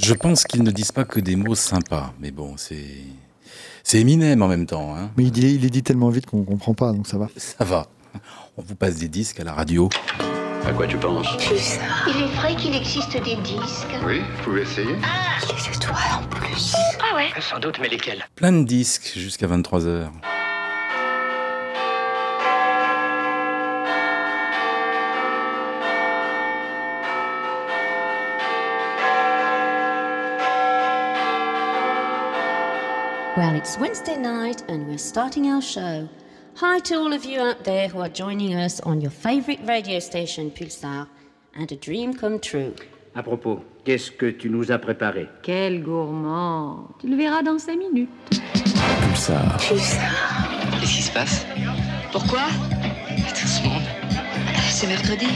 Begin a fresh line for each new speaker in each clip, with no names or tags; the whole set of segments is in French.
Je pense qu'ils ne disent pas que des mots sympas, mais bon, c'est. C'est Eminem en même temps. Hein.
Mais il, dit, il est dit tellement vite qu'on comprend pas, donc ça va.
Ça va. On vous passe des disques à la radio.
À quoi tu penses?
Il est vrai qu'il existe des disques.
Oui, vous pouvez essayer.
Les étoiles en plus.
Ah ouais Sans doute, mais lesquels?
Plein de disques jusqu'à 23h.
Well, it's Wednesday night and we're starting our show. Hi to all of you out there who are joining us on your favorite radio station Pulsar and a dream come true.
À propos, qu'est-ce que tu nous as préparé
Quel gourmand Tu le verras dans cinq minutes.
Pulsar.
Qu'est-ce qui se passe Pourquoi Tout ce monde. C'est mercredi.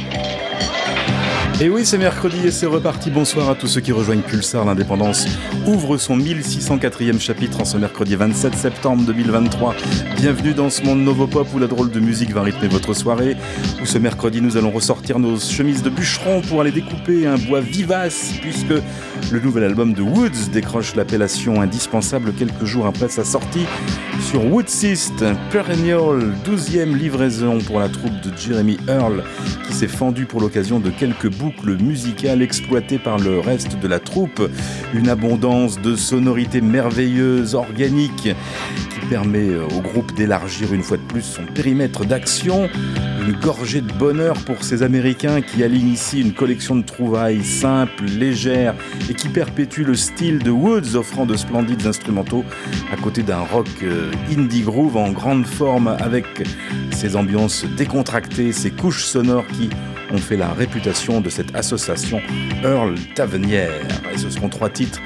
Et oui, c'est mercredi et c'est reparti. Bonsoir à tous ceux qui rejoignent Pulsar. L'indépendance ouvre son 1604e chapitre en ce mercredi 27 septembre 2023. Bienvenue dans ce monde Novopop où la drôle de musique va rythmer votre soirée. Où ce mercredi, nous allons ressortir nos chemises de bûcheron pour aller découper un bois vivace puisque le nouvel album de Woods décroche l'appellation indispensable quelques jours après sa sortie sur Woodsist, Perennial, 12e livraison pour la troupe de Jeremy Earl qui s'est fendu pour l'occasion de quelques boucles musicales exploitées par le reste de la troupe. Une abondance de sonorités merveilleuses, organiques, qui permet euh, au groupe d'élargir une fois de plus son périmètre d'action. Une gorgée de bonheur pour ces Américains qui alignent ici une collection de trouvailles simples, légères et qui perpétuent le style de Woods, offrant de splendides instrumentaux à côté d'un rock euh, indie groove en grande forme avec ses ambiances décontractées, ses couches sonores qui ont fait la réputation de cette association Earl Tavernière. Et ce seront trois titres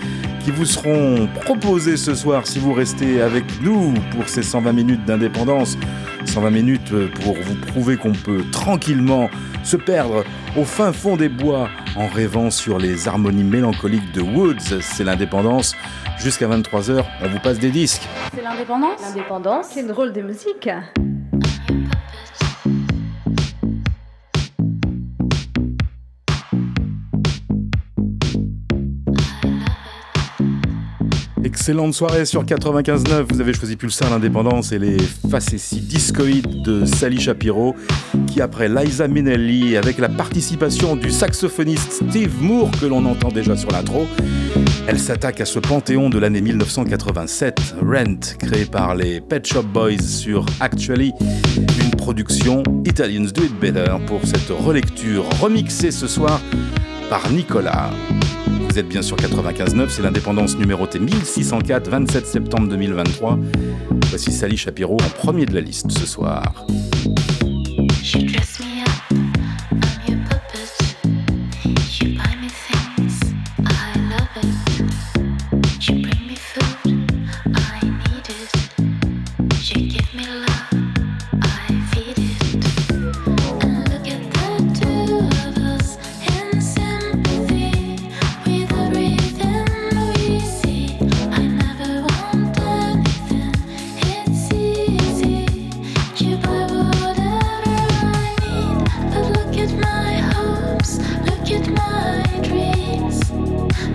qui vous seront proposés ce soir si vous restez avec nous pour ces 120 minutes d'indépendance. 120 minutes pour vous prouver qu'on peut tranquillement se perdre au fin fond des bois en rêvant sur les harmonies mélancoliques de Woods. C'est l'indépendance. Jusqu'à 23h, on vous passe des disques.
C'est l'indépendance
L'indépendance, c'est drôle de musique.
Excellente soirée sur 95.9. Vous avez choisi Pulsar l'indépendance et les facéties discoïdes de Sally Shapiro, qui après Liza Minnelli, avec la participation du saxophoniste Steve Moore que l'on entend déjà sur l'intro, elle s'attaque à ce panthéon de l'année 1987, Rent, créé par les Pet Shop Boys sur Actually, une production Italians Do It Better pour cette relecture remixée ce soir par Nicolas. Vous êtes bien sur 95.9, c'est l'indépendance numérotée 1604, 27 septembre 2023. Voici Sally Shapiro en premier de la liste ce soir.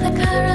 the
current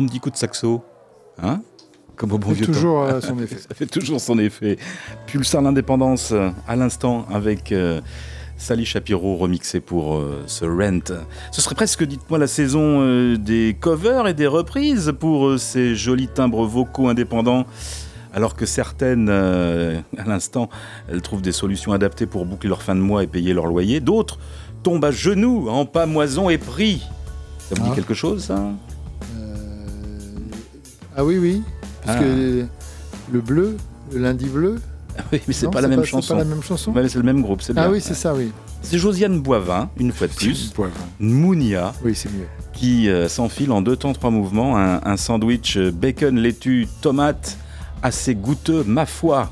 bon petit coup de saxo. Hein Comme au bon vieux temps.
toujours euh, son effet.
Ça fait toujours son effet. Pulsar l'indépendance euh, à l'instant avec euh, Sally Shapiro remixé pour euh, ce Rent. Ce serait presque, dites-moi, la saison euh, des covers et des reprises pour ces jolis timbres vocaux indépendants. Alors que certaines, euh, à l'instant, elles trouvent des solutions adaptées pour boucler leur fin de mois et payer leur loyer. D'autres tombent à genoux en pamoison et prix. Ça vous dit
Ah.
quelque chose, ça?
Ah oui, oui. Parce
Ah.
que le bleu, le lundi bleu.
Oui, mais c'est pas la même
c'est
chanson.
pas la même chanson.
Mais c'est le même groupe, c'est bien.
ah oui, c'est ça, oui.
C'est Josiane Boivin, une fois de plus. Mounia,
Oui, c'est mieux.
qui euh, s'enfile en deux temps, trois mouvements, un, un sandwich euh, bacon, laitue, tomate, assez goûteux, ma foi.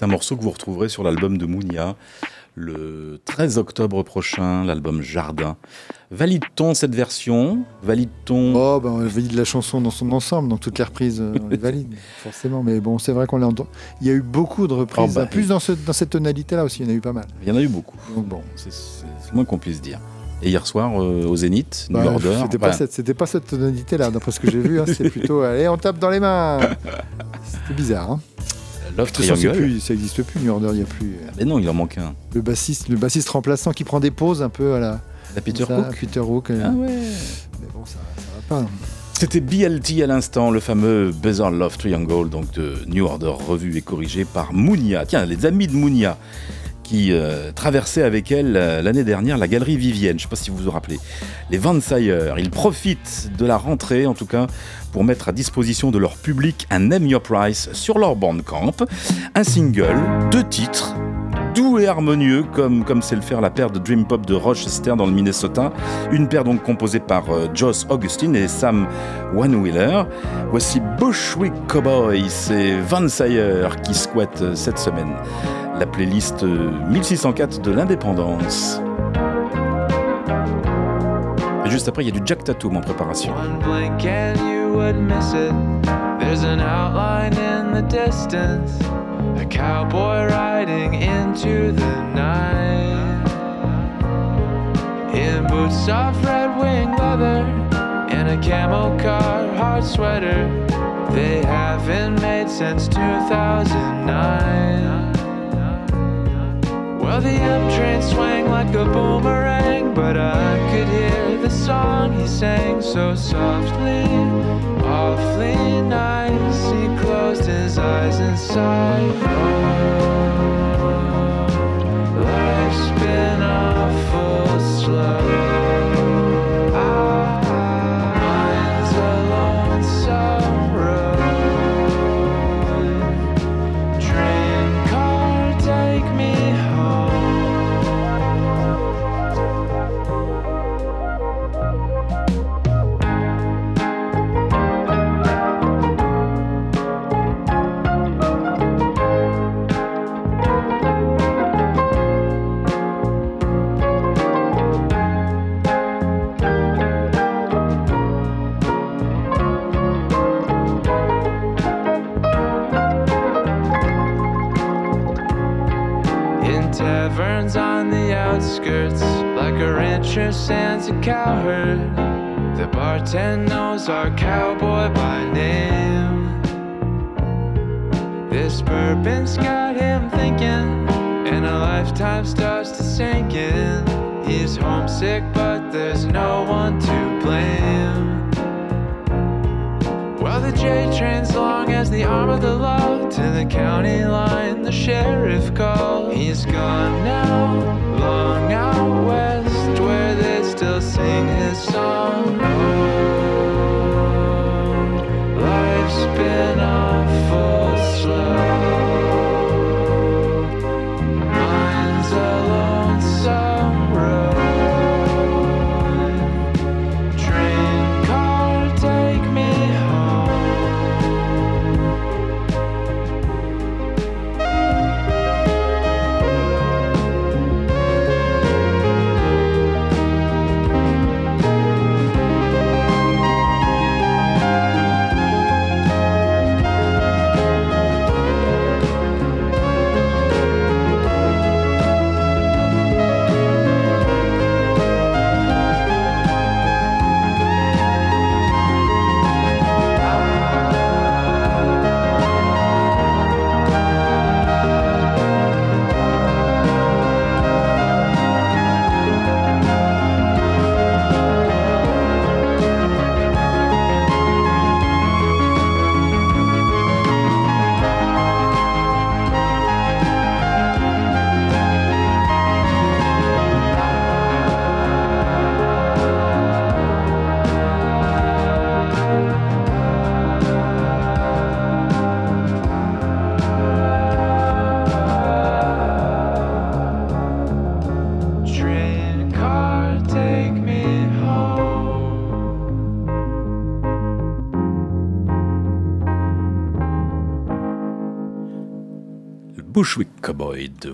C'est un morceau que vous retrouverez sur l'album de Mounia le 13 octobre prochain, l'album Jardin. Valide-t-on cette version? Valide-t-on?
Oh, ben, on valide la chanson dans son ensemble, donc toutes les reprises, euh, on les valide, forcément. Mais bon, c'est vrai qu'on l'a entendu. Il y a eu beaucoup de reprises,
Oh, bah,
hein, plus dans, ce- dans cette tonalité-là aussi, il y en a eu pas mal.
Il y en a eu beaucoup.
Donc bon.
C'est le moins qu'on puisse dire. Et hier soir, euh, au Zénith, New
Bah,
Order.
C'était pas,
voilà.
cette- c'était pas cette tonalité-là, d'après ce que j'ai vu. hein, c'est plutôt, allez, on tape dans les mains. C'était bizarre. Hein.
Love
De toute façon, c'est
Triangle.
plus- ça n'existe plus, New Order, il n'y a plus. euh,
Mais non, il en manque un.
Le bassiste, le bassiste remplaçant qui prend des pauses un peu à la.
La Peter
ça,
Cook
Peter Hook. euh,
Ah ouais.
Mais bon, ça, ça va pas.
C'était BLT à l'instant, le fameux Bizarre Love Triangle, donc de New Order, revu et corrigé par Mounia. Tiens, les amis de Mounia, qui euh, traversaient avec elle euh, l'année dernière la galerie Vivienne, je ne sais pas si vous vous rappelez, les Vansire. Ils profitent de la rentrée, en tout cas, pour mettre à disposition de leur public un Name Your Price sur leur bandcamp. Un single, deux titres,
doux et harmonieux, comme comme c'est le faire la paire de Dream Pop de Rochester dans le Minnesota. Une paire donc composée par euh, Joss Augustine et Sam One-Wheeler. Voici Bushwick Cowboy, c'est Van Sayer qui squatte euh, cette semaine la playlist euh, 1604 de l'indépendance. Juste après, il y a du Jack Tatum en préparation.
One would miss it. There's an outline in the distance. A cowboy riding into the night. In boots of red wing leather. In a camel car hard sweater. They haven't made since 2009. Well, the M train swang like a boomerang, but I could hear the song he sang so softly, awfully nice. He closed his eyes and sighed. Oh, a rancher stands a cowherd. The bartender knows our cowboy by name. This bourbon's got him thinking, and a lifetime starts to sink in. He's homesick, but there's no one to blame. Well, the J train's long as the arm of the law to the county line. The sheriff called. He's gone now, sing his song.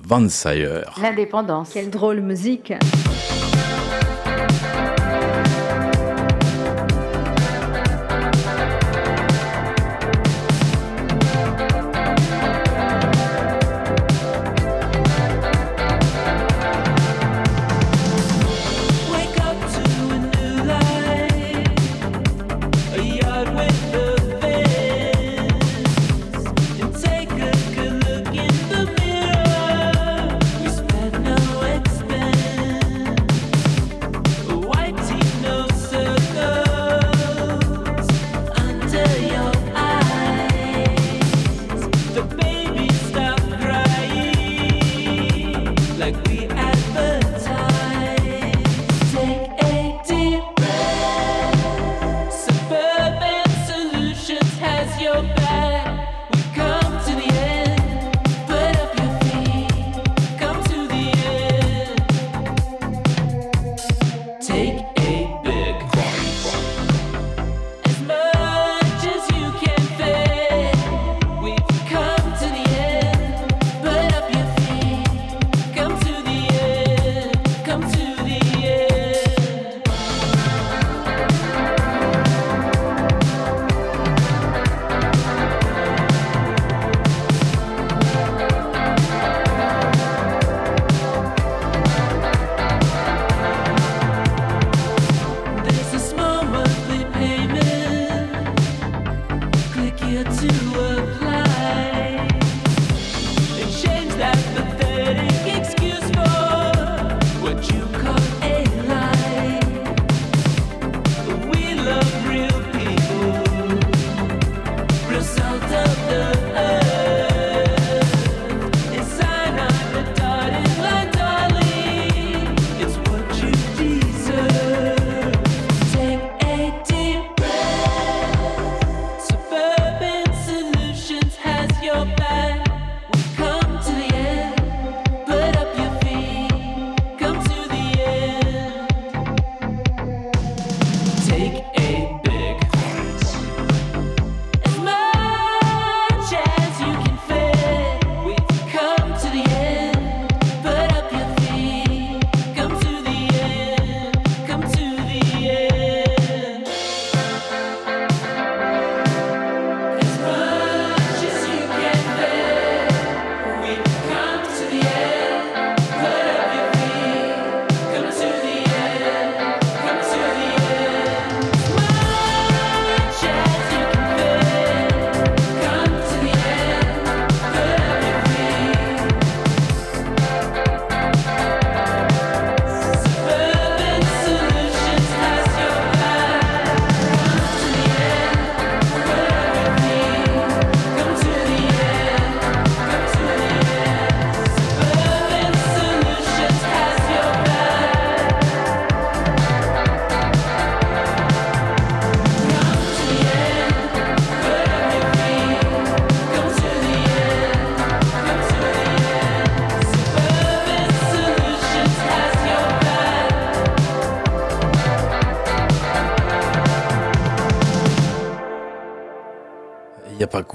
Van Sayer.
L'indépendance. Quelle drôle musique.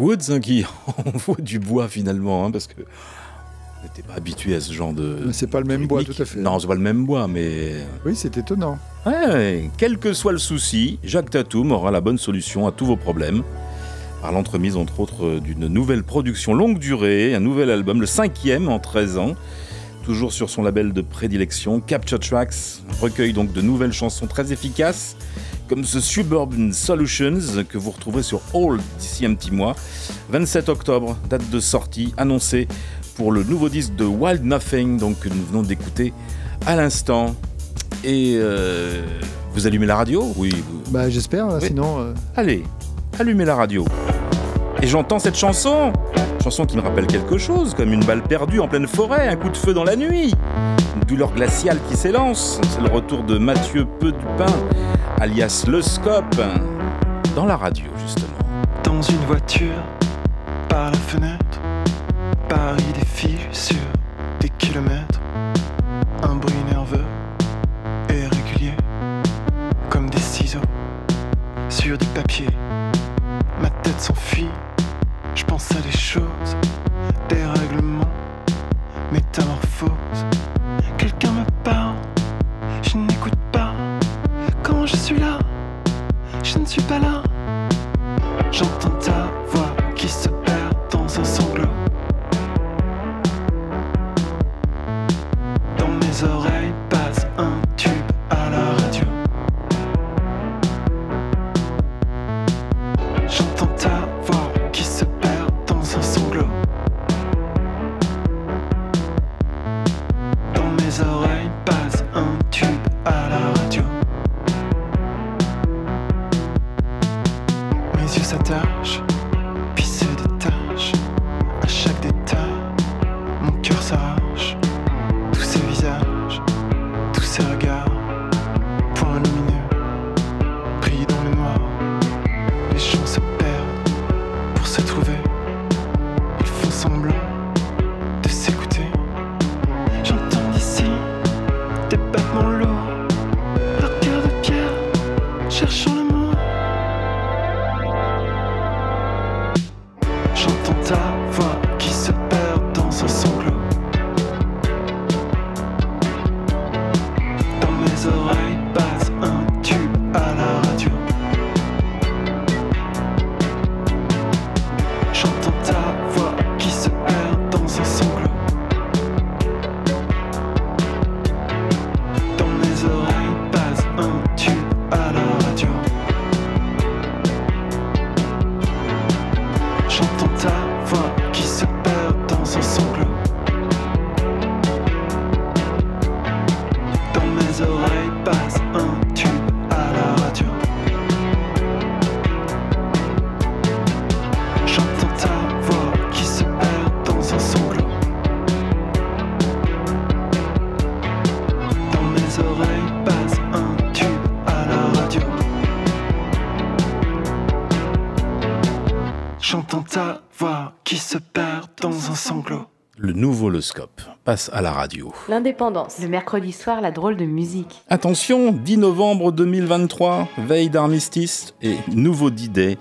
Woods hein, qui envoie du bois finalement, hein, parce que on n'était pas habitué à ce genre de.
Mais c'est pas le même bois, tout à fait.
Non, c'est pas le même bois, mais.
Oui, c'est étonnant.
Ouais, quel que soit le souci, Jacques Tatoum aura la bonne solution à tous vos problèmes. Par l'entremise, entre autres, d'une nouvelle production longue durée, un nouvel album, le cinquième en 13 ans, toujours sur son label de prédilection, Capture Tracks, recueil donc de nouvelles chansons très efficaces, comme ce Suburban Solutions que vous retrouverez sur All d'ici un petit mois. 27 octobre, date de sortie annoncée pour le nouveau disque de Wild Nothing, donc que nous venons d'écouter à l'instant. Et euh, vous allumez la radio? Oui. vous-
Bah, j'espère,
Oui.
sinon. euh,
Allez, allumez la radio. Et j'entends cette chanson. Chanson qui me rappelle quelque chose, comme une balle perdue en pleine forêt, un coup de feu dans la nuit. Une douleur glaciale qui s'élance. C'est le retour de Mathieu Peu du Pain, alias Le Scope, dans la radio, justement.
Dans une voiture, par la fenêtre, Paris défile sur des kilomètres. Un bruit nerveux et régulier, comme des ciseaux sur du papier. Ma tête s'enfuit, je pense à des choses, des règlements, métamorphoses. S'attachent, puis se détachent. Passe à la radio.
L'indépendance.
Le mercredi soir, la drôle de musique.
Attention, 10 novembre 2023, veille d'armistice et nouveau D-Day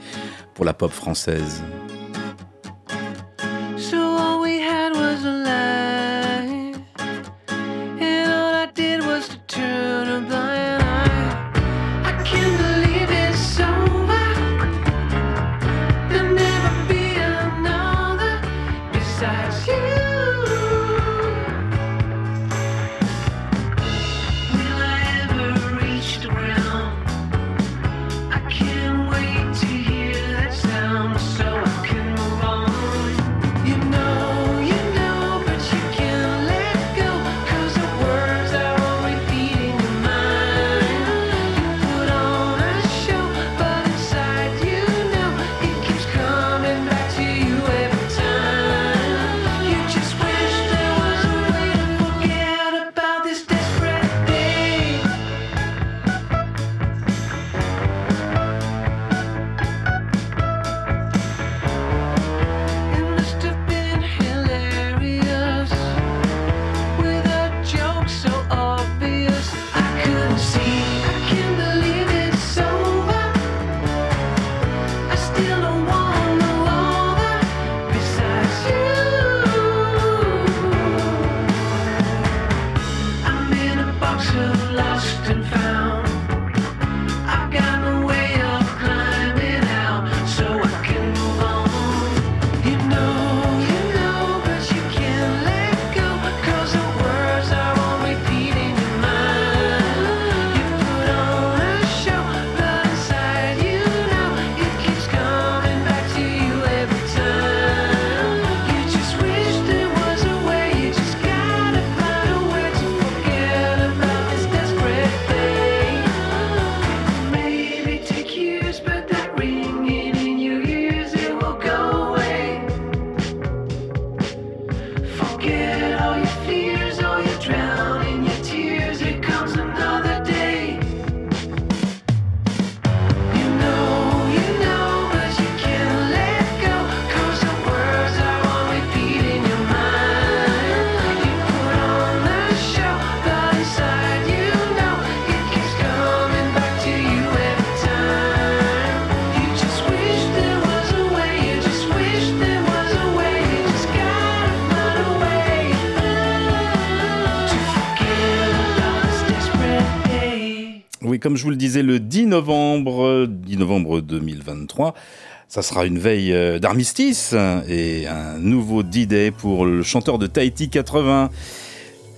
pour la pop française. Comme je vous le disais, le 10 novembre, 10 novembre 2023. Ça sera une veille euh, d'armistice et un nouveau D-Day pour le chanteur de Tahiti 80.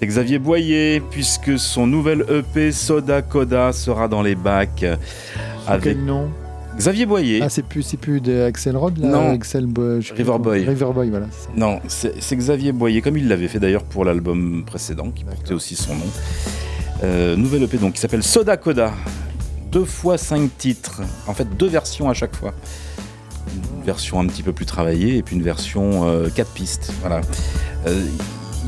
Xavier Boyer, puisque son nouvel EP Soda Coda sera dans les bacs.
Avec quel nom?
Xavier Boyer.
Ah, c'est plus, plus de Axel Rod là
Non.
Axel Bo-
Riverboy.
Riverboy, voilà. ça.
Non, c'est Xavier Boyer, comme il l'avait fait d'ailleurs pour l'album précédent, qui portait aussi son nom. Euh, nouvelle EP qui s'appelle Soda Coda. Deux fois cinq titres. En fait, deux versions à chaque fois. Une version un petit peu plus travaillée et puis une version euh, quatre pistes. Euh,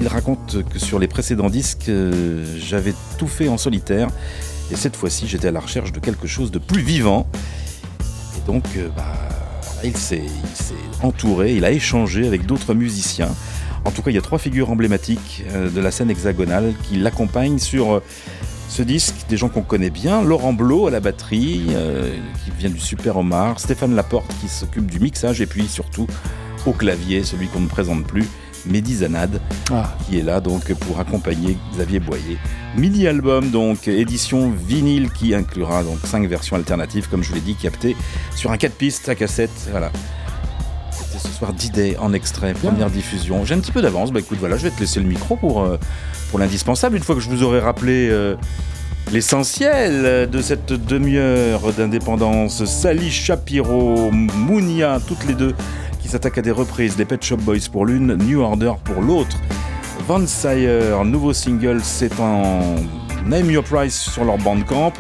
il raconte que sur les précédents disques, euh, j'avais tout fait en solitaire. Et cette fois-ci, j'étais à la recherche de quelque chose de plus vivant. Et donc, bah, il s'est entouré, il a échangé avec d'autres musiciens. En tout cas, il y a trois figures emblématiques euh, de la scène hexagonale qui l'accompagnent sur euh, ce disque. Des gens qu'on connaît bien. Laurent Blot à la batterie, euh, qui vient du Super Omar. Stéphane Laporte qui s'occupe du mixage. Et puis surtout, au clavier, celui qu'on ne présente plus, Mehdi Zanad,
Ah.
qui est là donc pour accompagner Xavier Boyer. Mini-album, donc édition vinyle qui inclura donc cinq versions alternatives, comme je vous l'ai dit, captées sur un 4 pistes à cassette. Voilà. C'était ce soir D-Day en extrait, première diffusion. J'ai un petit peu d'avance, bah écoute, voilà, je vais te laisser le micro pour, euh, pour l'indispensable. Une fois que je vous aurai rappelé euh, l'essentiel de cette demi-heure d'indépendance, Sally Shapiro, Mounia, toutes les deux qui s'attaquent à des reprises, les Pet Shop Boys pour l'une, New Order pour l'autre. Van Sire, nouveau single, c'est en Name Your Price sur leur bandcamp.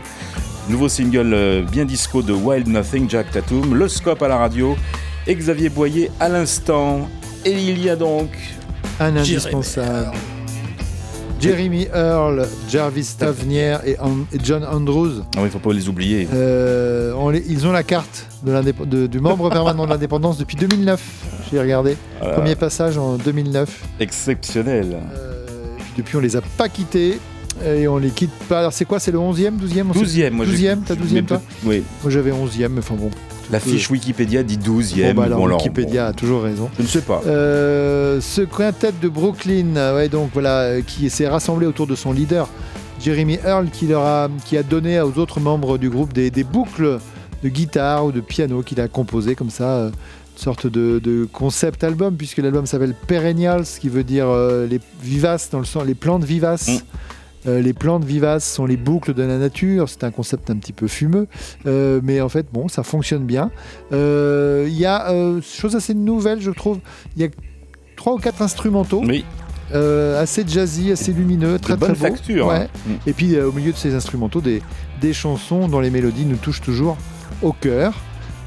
Nouveau single euh, bien disco de Wild Nothing, Jack Tatum, le scope à la radio, et Xavier Boyer à l'instant. Et il y a donc
Un indispensable. Jeremy Earl, Jarvis Tavernier et, John Andrews.
Ah oui, faut pas les oublier.
Euh, on les- ils ont la carte de l'indép- de- du membre permanent de l'indépendance depuis 2009. J'ai regardé.
Voilà.
Premier passage en 2009.
Exceptionnel.
Puis depuis, on les a pas quittés. Et on les quitte pas. Alors, c'est quoi? C'est le 11e 12e on sait-
12e, moi j'ai-
12e T'as 12e
mais
toi?
Oui.
Moi j'avais 11e, mais enfin bon.
La fiche Wikipédia dit 12e.
Bon, bah alors,
Bon, alors,
Wikipédia a toujours raison.
Je ne sais pas.
Euh, ce quintet de Brooklyn, euh, ouais, donc voilà, euh, qui s'est rassemblé autour de son leader, Jeremy Earl, qui, leur a, qui a donné aux autres membres du groupe des, des boucles de guitare ou de piano qu'il a composé comme ça, euh, une sorte de, de concept album, puisque l'album s'appelle Perennials, ce qui veut dire euh, les vivaces, dans le sens, les plantes vivaces. Euh, les plantes vivaces sont les boucles de la nature. C'est un concept un petit peu fumeux, euh, mais en fait, bon, ça fonctionne bien. Euh, Il y a chose assez nouvelle, je trouve. Il y a trois ou quatre instrumentaux. Euh, assez jazzy, assez lumineux, très
bonne
très beau.
facture,
Ouais.
hein.
Et puis euh, au milieu de ces instrumentaux, des, des chansons dont les mélodies nous touchent toujours au cœur.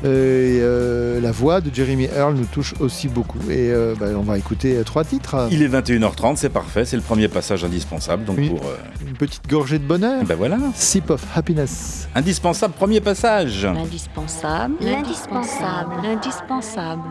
Euh, et, euh, la voix de Jeremy Earl nous touche aussi beaucoup. Et euh, bah, on va écouter trois titres.
Il est 21h30, c'est parfait, c'est le premier passage indispensable. Donc
Oui.
pour. euh,
Une petite gorgée de bonheur.
ben voilà.
Sip of happiness.
Indispensable, premier passage.
L'indispensable.
L'indispensable.
L'indispensable.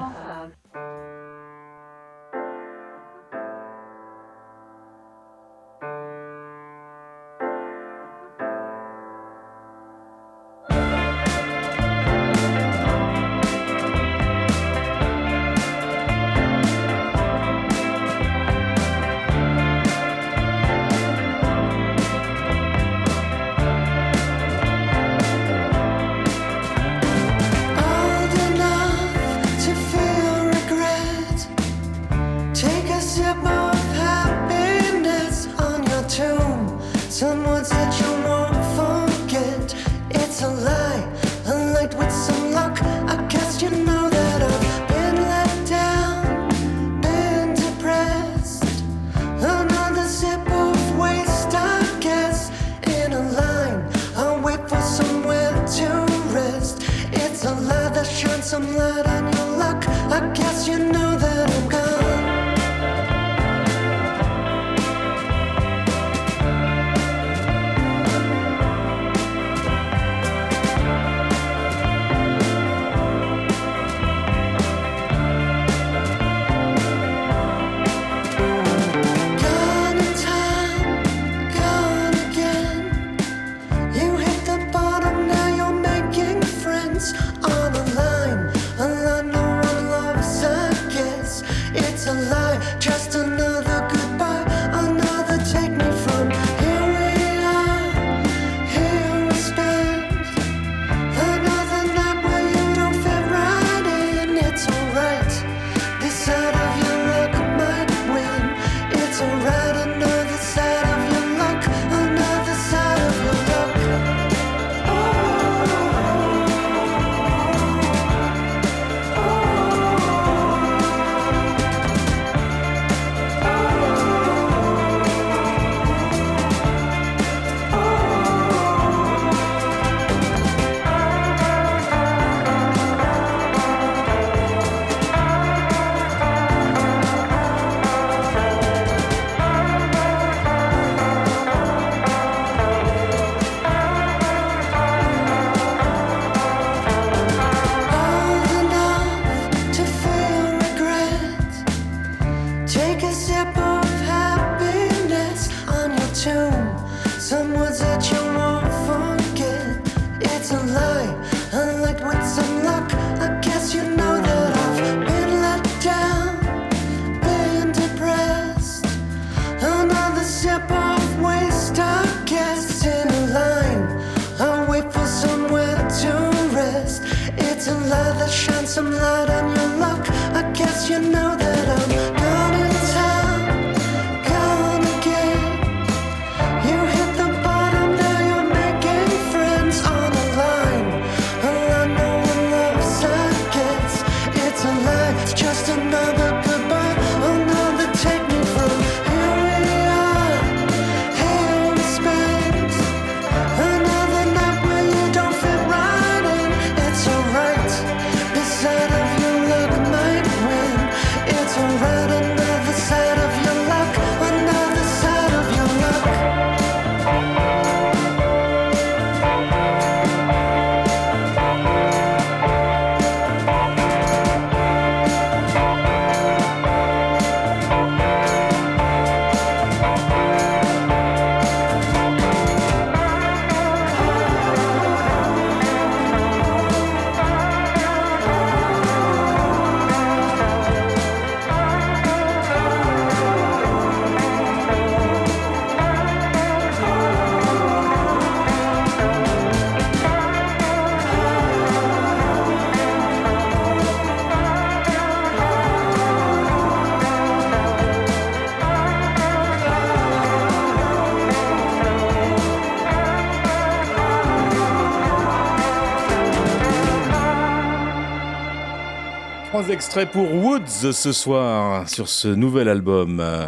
Trois extraits pour Woods ce soir sur ce nouvel album euh,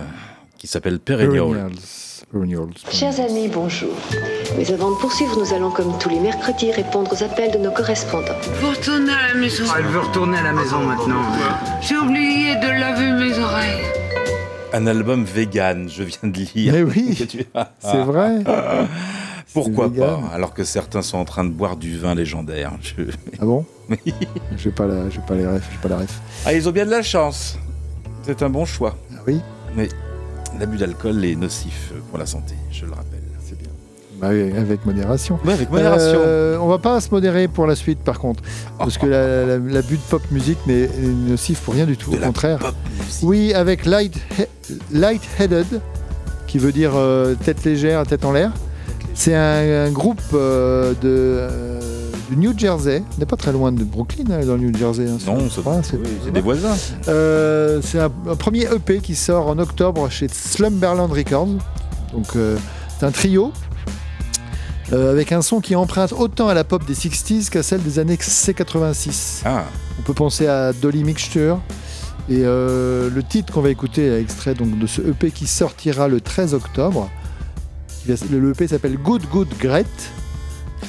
qui s'appelle Perennial.
Perennials.
Chers amis, bonjour. Mais avant de poursuivre, nous allons, comme tous les mercredis, répondre aux appels de nos correspondants.
Vous retournez à la maison.
Elle veut retourner à la maison maintenant.
J'ai oublié de laver mes oreilles.
Un album vegan, je viens de lire.
Mais oui, c'est vrai.
Pourquoi
vegan.
pas Alors que certains sont en train de boire du vin légendaire. Je-
Ah bon?
Oui.
J'ai pas la, j'ai pas les refs, j'ai pas la ref.
Ah, ils ont bien de la chance. C'est un bon choix.
Ah oui?
Mais l'abus d'alcool est nocif pour la santé, je le rappelle.
C'est bien. Bah oui, avec modération.
Ouais, avec modération.
Euh, on va pas se modérer pour la suite, par contre, parce que la- la- l'abus de pop musique n'est est nocif pour rien du tout. Au
la
contraire. Oui, avec light light-headed, qui veut dire euh, tête légère, tête en l'air. C'est un, un groupe euh, de, euh, du New Jersey. On n'est pas très loin de Brooklyn, hein, dans le New Jersey. hein,
Non,
c'est c'est-
oui, des voisins.
Euh, c'est un, un premier EP qui sort en octobre chez Slumberland Records. Donc c'est un trio avec un son qui emprunte autant à la pop des 60s qu'à celle des années C86.
Ah,
On peut penser à Dolly Mixture. Et euh, le titre qu'on va écouter est extrait donc, de ce EP qui sortira le 13 octobre. Le EP s'appelle Good Good Great.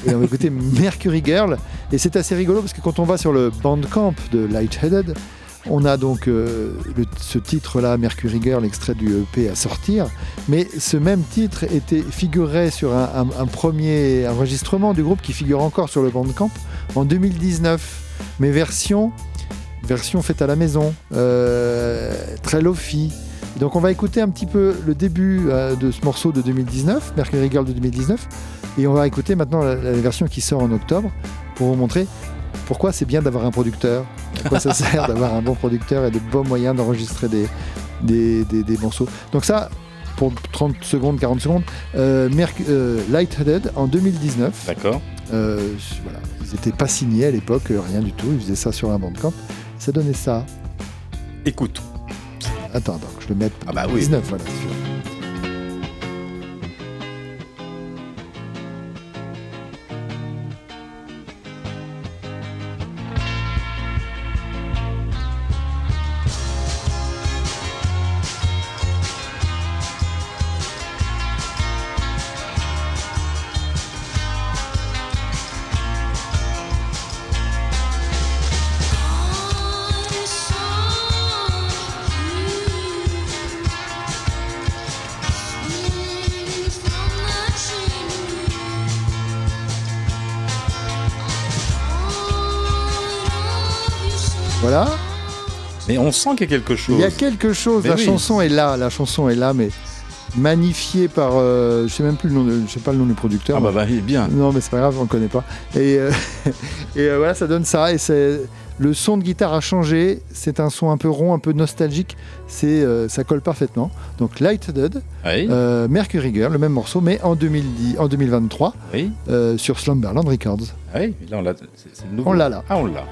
Et on va écouter Mercury Girl. Et c'est assez rigolo parce que quand on va sur le Bandcamp de Lightheaded, on a donc euh, le- ce titre-là, Mercury Girl, extrait du EP à sortir. Mais ce même titre était figurait sur un, un- un premier enregistrement du groupe qui figure encore sur le Bandcamp en 2019. Mais version, version faite à la maison, euh, très lofi. Donc on va écouter un petit peu le début euh, de ce morceau de 2019, Mercury Girl de 2019, et on va écouter maintenant la, la version qui sort en octobre pour vous montrer pourquoi c'est bien d'avoir un producteur, à quoi ça sert d'avoir un bon producteur et de bons moyens d'enregistrer des, des, des- des morceaux. Donc ça, pour 30 secondes, 40 secondes, euh, euh, Lightheaded en 2019.
d'accord.
Euh, voilà. Ils n'étaient pas signés à l'époque, rien du tout. Ils faisaient ça sur un bandcamp. Ça donnait ça.
Écoute.
Attends, attends, je le mette.
Ah bah oui.
19, voilà. c'est sûr. Voilà.
Mais on sent qu'il y a quelque chose.
Il y a quelque chose.
Mais
la
oui.
chanson est là. La chanson est là, mais magnifié par, euh, je sais même plus le nom, de- je sais pas le nom du producteur.
Ah bah, bah, bien.
Non, mais c'est pas grave, on le connaît pas. Et, euh, et euh, voilà, ça donne ça. Et c'est le son de guitare a changé. C'est un son un peu rond, un peu nostalgique. C'est, euh, ça colle parfaitement. Donc
Oui.
euh, Mercury Girl, le même morceau, mais en 2010, en 2023,
Oui.
sur Slumberland Records.
Ah oui, là on l'a.
On l'a là.
Ah on l'a.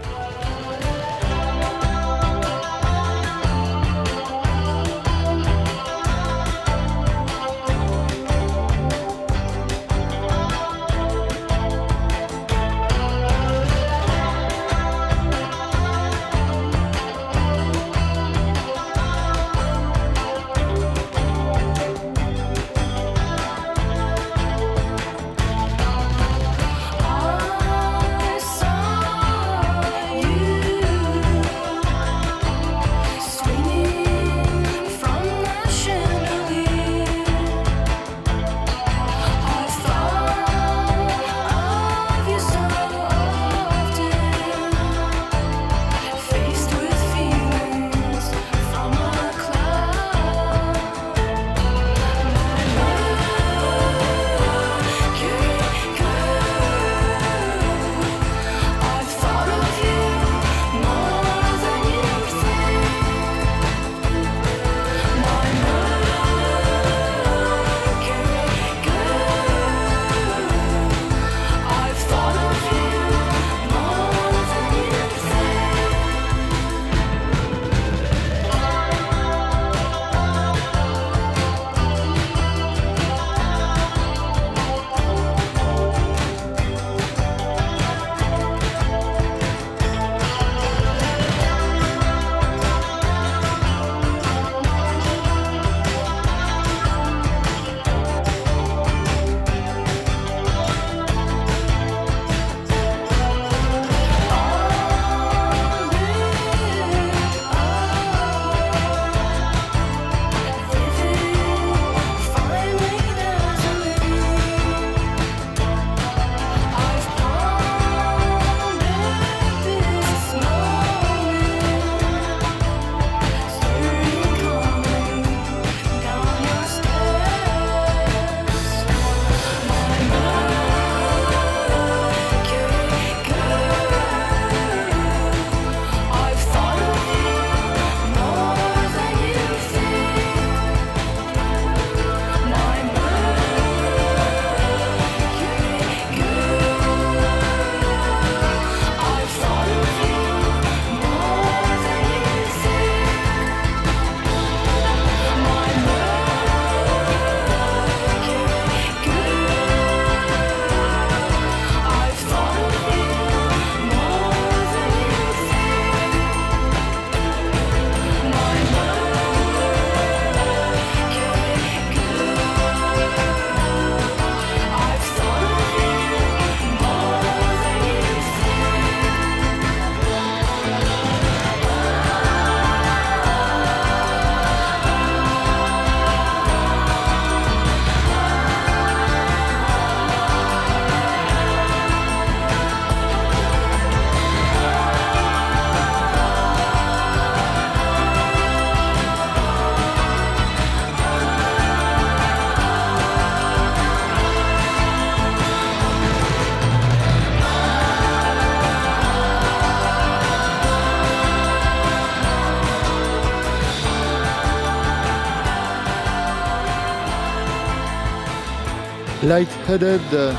Lightheaded, euh,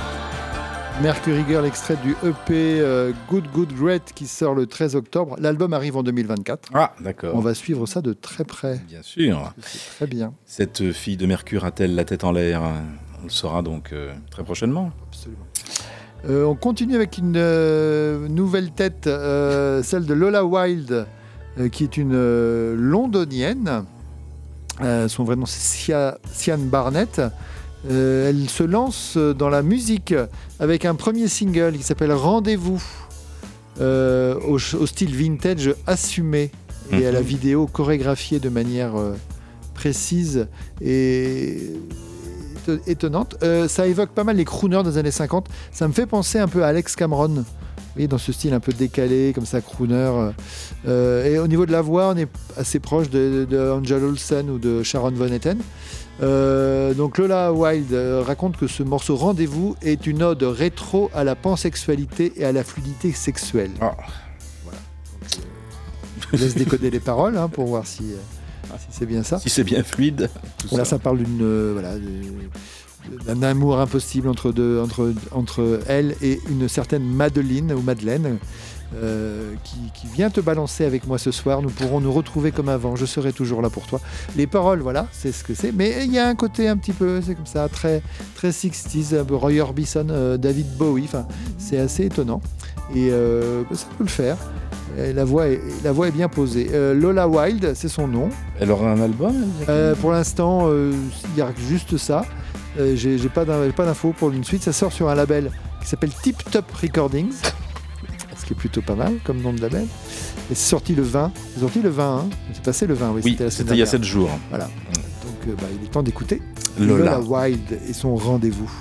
Mercury Girl, extrait du EP euh, Good Good Great qui sort le 13 octobre. L'album arrive en 2024.
Ah, d'accord.
On va suivre ça de très près.
Bien sûr.
Très bien.
Cette fille de Mercure a-t-elle la tête en l'air? On le saura donc euh, très prochainement.
Absolument. Euh, on continue avec une euh, nouvelle tête, celle de Lola Wilde, euh, qui est une londonienne. Son vrai nom c'est Sia- Sian Barnett. Euh, elle se lance dans la musique avec un premier single qui s'appelle Rendez-vous, euh, au, style vintage assumé et à la
Mhm.
vidéo chorégraphiée de manière euh, précise et éto- étonnante. Euh, ça évoque pas mal les crooners des années 50. Ça me fait penser un peu à Alex Cameron. Voyez, dans ce style un peu décalé, comme ça, crooner. euh. Euh, et au niveau de la voix, on est assez proche de, de Angel Olsen ou de Sharon Von Etten.
Euh, donc Lola Wilde euh, raconte que ce morceau Rendez-vous est une ode rétro à la pansexualité et à la fluidité sexuelle.
Ah.
Voilà. Donc, euh, je laisse décoder les paroles hein, pour voir si, si c'est bien ça.
Si c'est bien fluide.
Voilà,
ça.
ça parle d'une euh, voilà de- d'un amour impossible entre deux, entre entre elle et une certaine Madeline ou Madeleine. Euh, qui, qui vient te balancer avec moi ce soir. Nous pourrons nous retrouver comme avant. Je serai toujours là pour toi. Les paroles, voilà, c'est ce que c'est. Mais il y a un côté un petit peu, c'est comme ça, très, très 60s, un peu Roy Orbison, euh, David Bowie. Enfin, c'est assez étonnant. Et euh, ça peut le faire. Et la, voix est, la voix est bien posée. Lola Wilde, c'est son nom.
Elle aura un album elle
pour l'instant, il y a juste ça. J'ai pas d'infos pour une suite. Ça sort sur un label qui s'appelle Tip Top Recordings, qui est plutôt pas mal comme nom de label. Et c'est sorti le 20. C'est sorti le 20, hein. C'est passé le 20, oui.
Oui,
c'était
il y a
dernière.
7 jours.
Voilà. Donc euh, bah, il est temps d'écouter
Lola.
Wilde et son rendez-vous.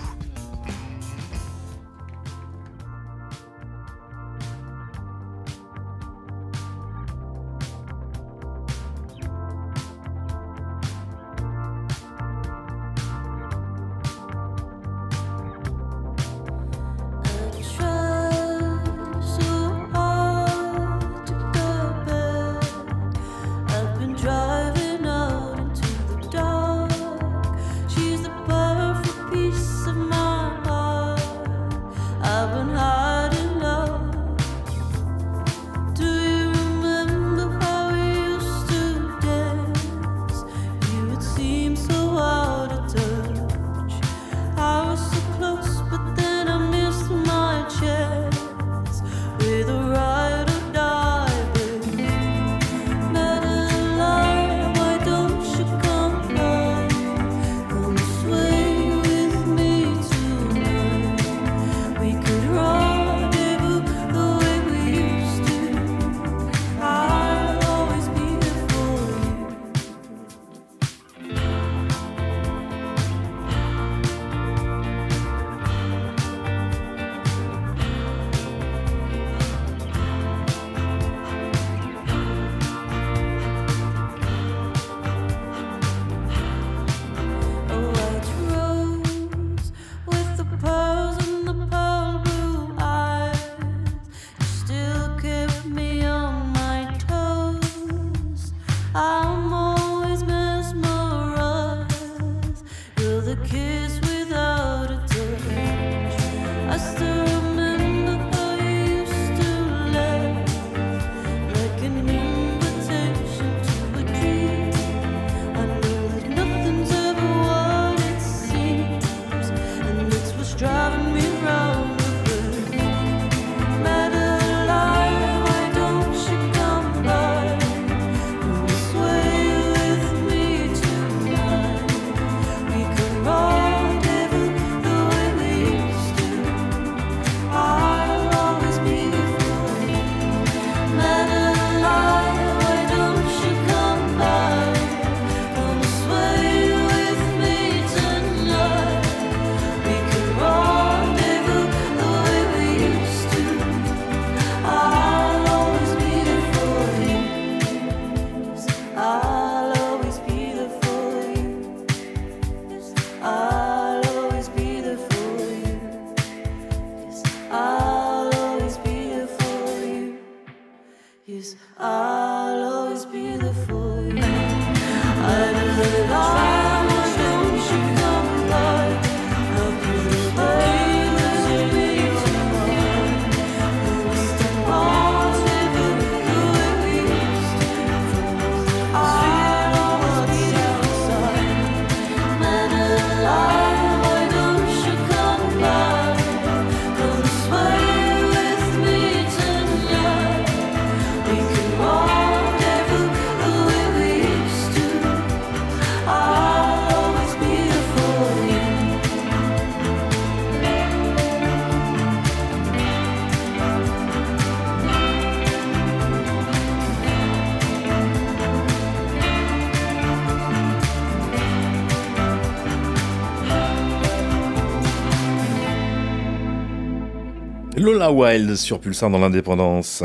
Lola Wilde sur Pulsar dans l'indépendance.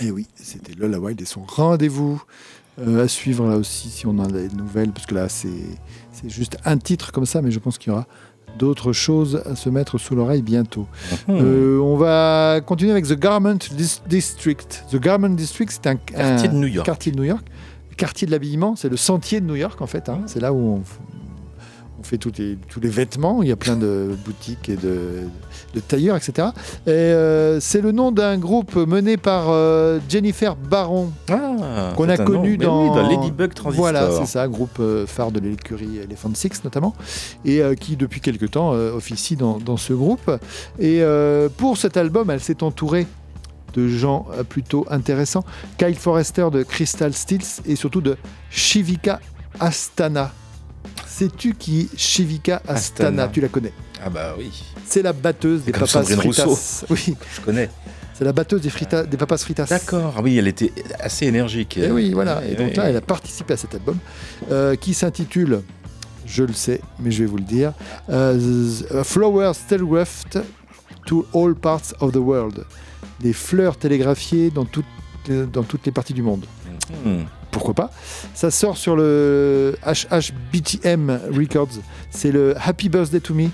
Et Eh oui, c'était Lola Wilde et son rendez-vous.
Euh, à suivre là aussi si on a des nouvelles, parce que là c'est juste un titre comme ça, mais je pense qu'il y aura d'autres choses à se mettre sous l'oreille bientôt.
Mhm.
Euh, on va continuer avec The Garment Dis- District. The Garment District, c'est un
Quartier
un
de New York.
Quartier de New York. Quartier de l'habillement, c'est le sentier de New York en fait. hein. C'est là où on fait tous les, tous les vêtements. Il y a plein de boutiques et de, de tailleurs, etc. Et euh, c'est le nom d'un groupe mené par euh, Jennifer Baron.
Ah,
qu'on a connu dans,
oui, dans Ladybug Transistor.
Voilà, c'est ça, groupe euh, phare de l'écurie Elephant Six notamment, et euh, qui depuis quelque temps officie dans, dans ce groupe. Et pour cet album, elle s'est entourée de gens plutôt intéressants. Kyle Forrester de Crystal Stills et surtout de Shivika Astana. Sais-tu qui est Shivika Astana,
Astana.
Tu la connais?
Ah bah oui.
C'est la batteuse des
comme
papas
Sandrine
fritas.
Rousseau.
Oui,
Je connais.
c'est la batteuse des, fritas, des papas fritas.
D'accord. Ah oui, elle était assez énergique.
Et Eh oui, voilà. Et donc là, elle a participé à cet album euh, qui s'intitule, je le sais, mais je vais vous le dire, euh, Flowers Telegraphed to All Parts of the World. Des fleurs télégraphiées dans toutes, euh, dans toutes les parties du monde.
Hmm.
Pourquoi pas Ça sort sur le HHBTM Records. C'est le Happy Birthday to Me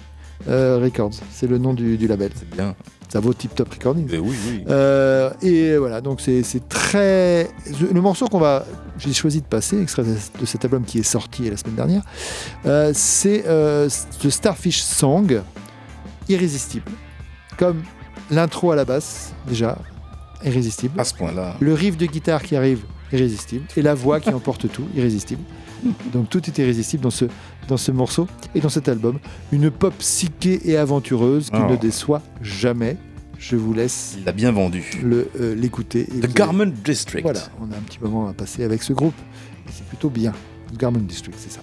euh, Records. C'est le nom du, du label.
C'est bien.
Ça vaut Tip Top Recording.
Mais oui, oui.
Euh, et voilà, donc c'est très. Le morceau qu'on va. J'ai choisi de passer, extrait de cet album qui est sorti la semaine dernière, euh, c'est The Starfish Song, irrésistible. Comme l'intro à la basse, déjà, irrésistible.
À ce point-là.
Le riff de guitare qui arrive, irrésistible. Et la voix qui emporte tout, irrésistible. Donc tout est irrésistible dans ce, dans ce morceau et dans cet album. Une pop psyché et aventureuse qui
Oh.
ne déçoit jamais. Je vous laisse
Il l'a bien vendu.
le, euh, l'écouter. vous
The Garment District.
Voilà, on a un petit moment à passer avec ce groupe. C'est plutôt bien. The Garment District, c'est ça.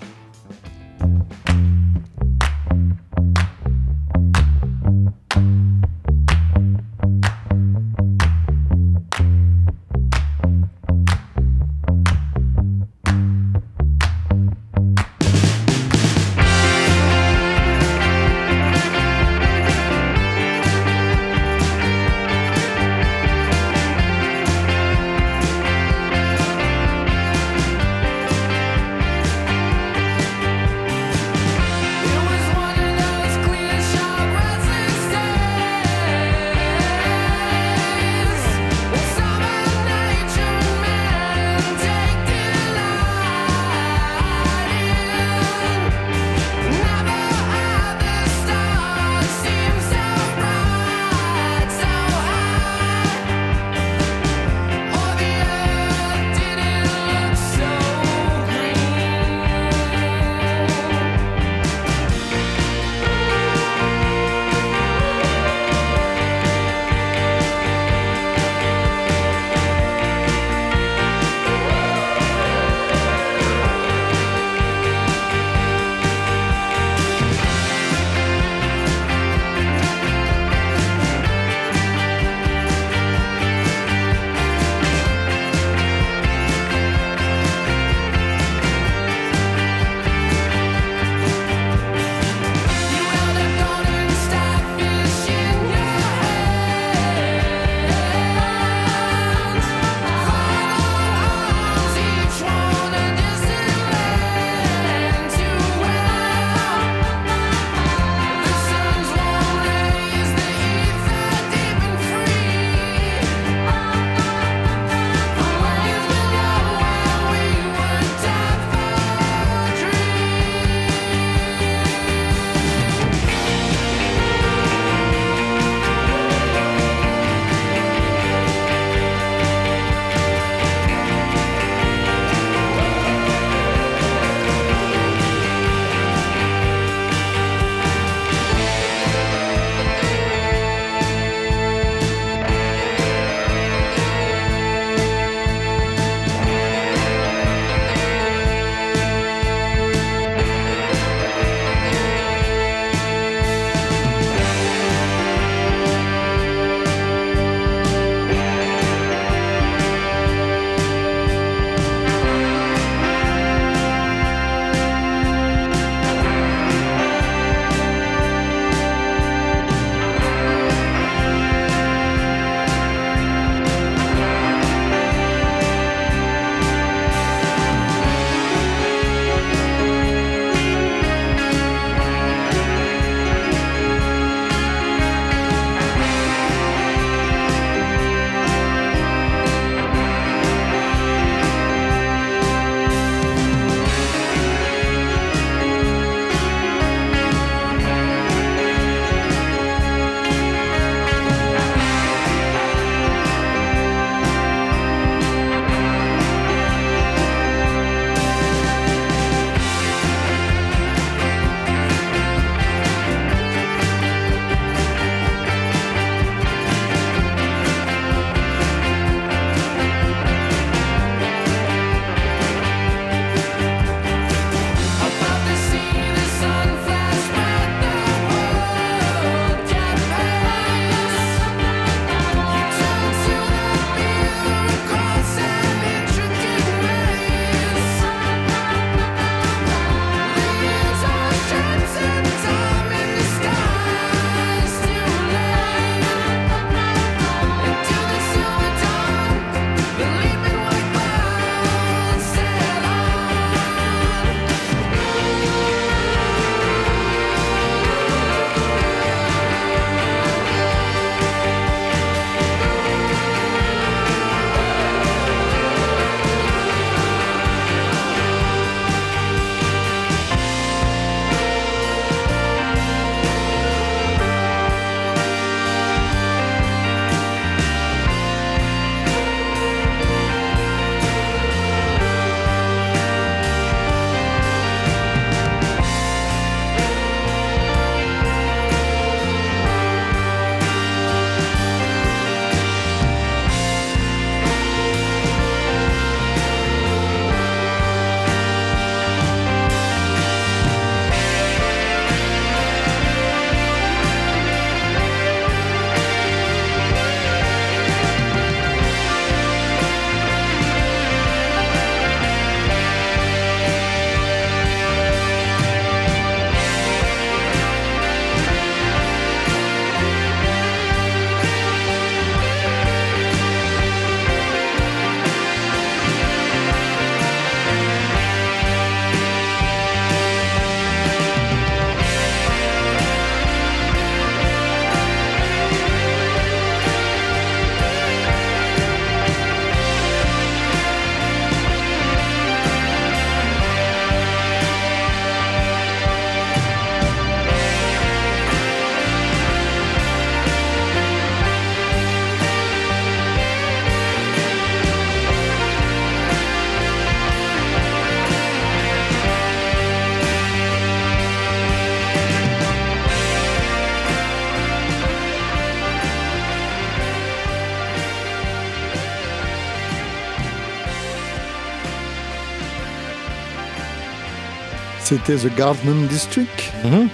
C'était The Garden District
Mhm.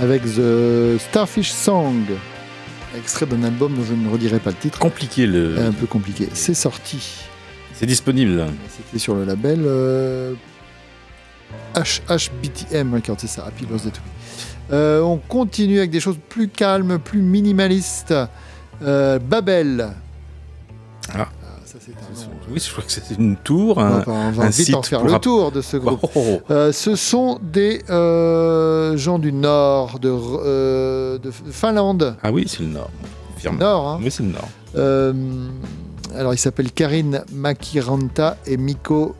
avec The Starfish Song, extrait d'un album dont je ne redirai pas le titre.
Compliqué le.
Un peu compliqué. C'est sorti.
C'est disponible.
C'était sur le label euh, HHBTM Records, c'est ça, Happy Birthday to. Euh, on continue avec des choses plus calmes, plus minimalistes. Euh, Babel.
Ah.
Ça, c'est un nom.
Oui, je crois que c'est une tour,
On
un,
va, pas- on va
un
vite
site
en faire le tour de ce groupe.
Oh, oh, oh.
Euh, ce sont des euh, gens du nord, de, euh, de Finlande.
Ah oui, c'est le nord. Confirme.
Nord, hein.
Oui, c'est le nord.
Euh, alors, ils s'appellent Karine Makiranta et Miko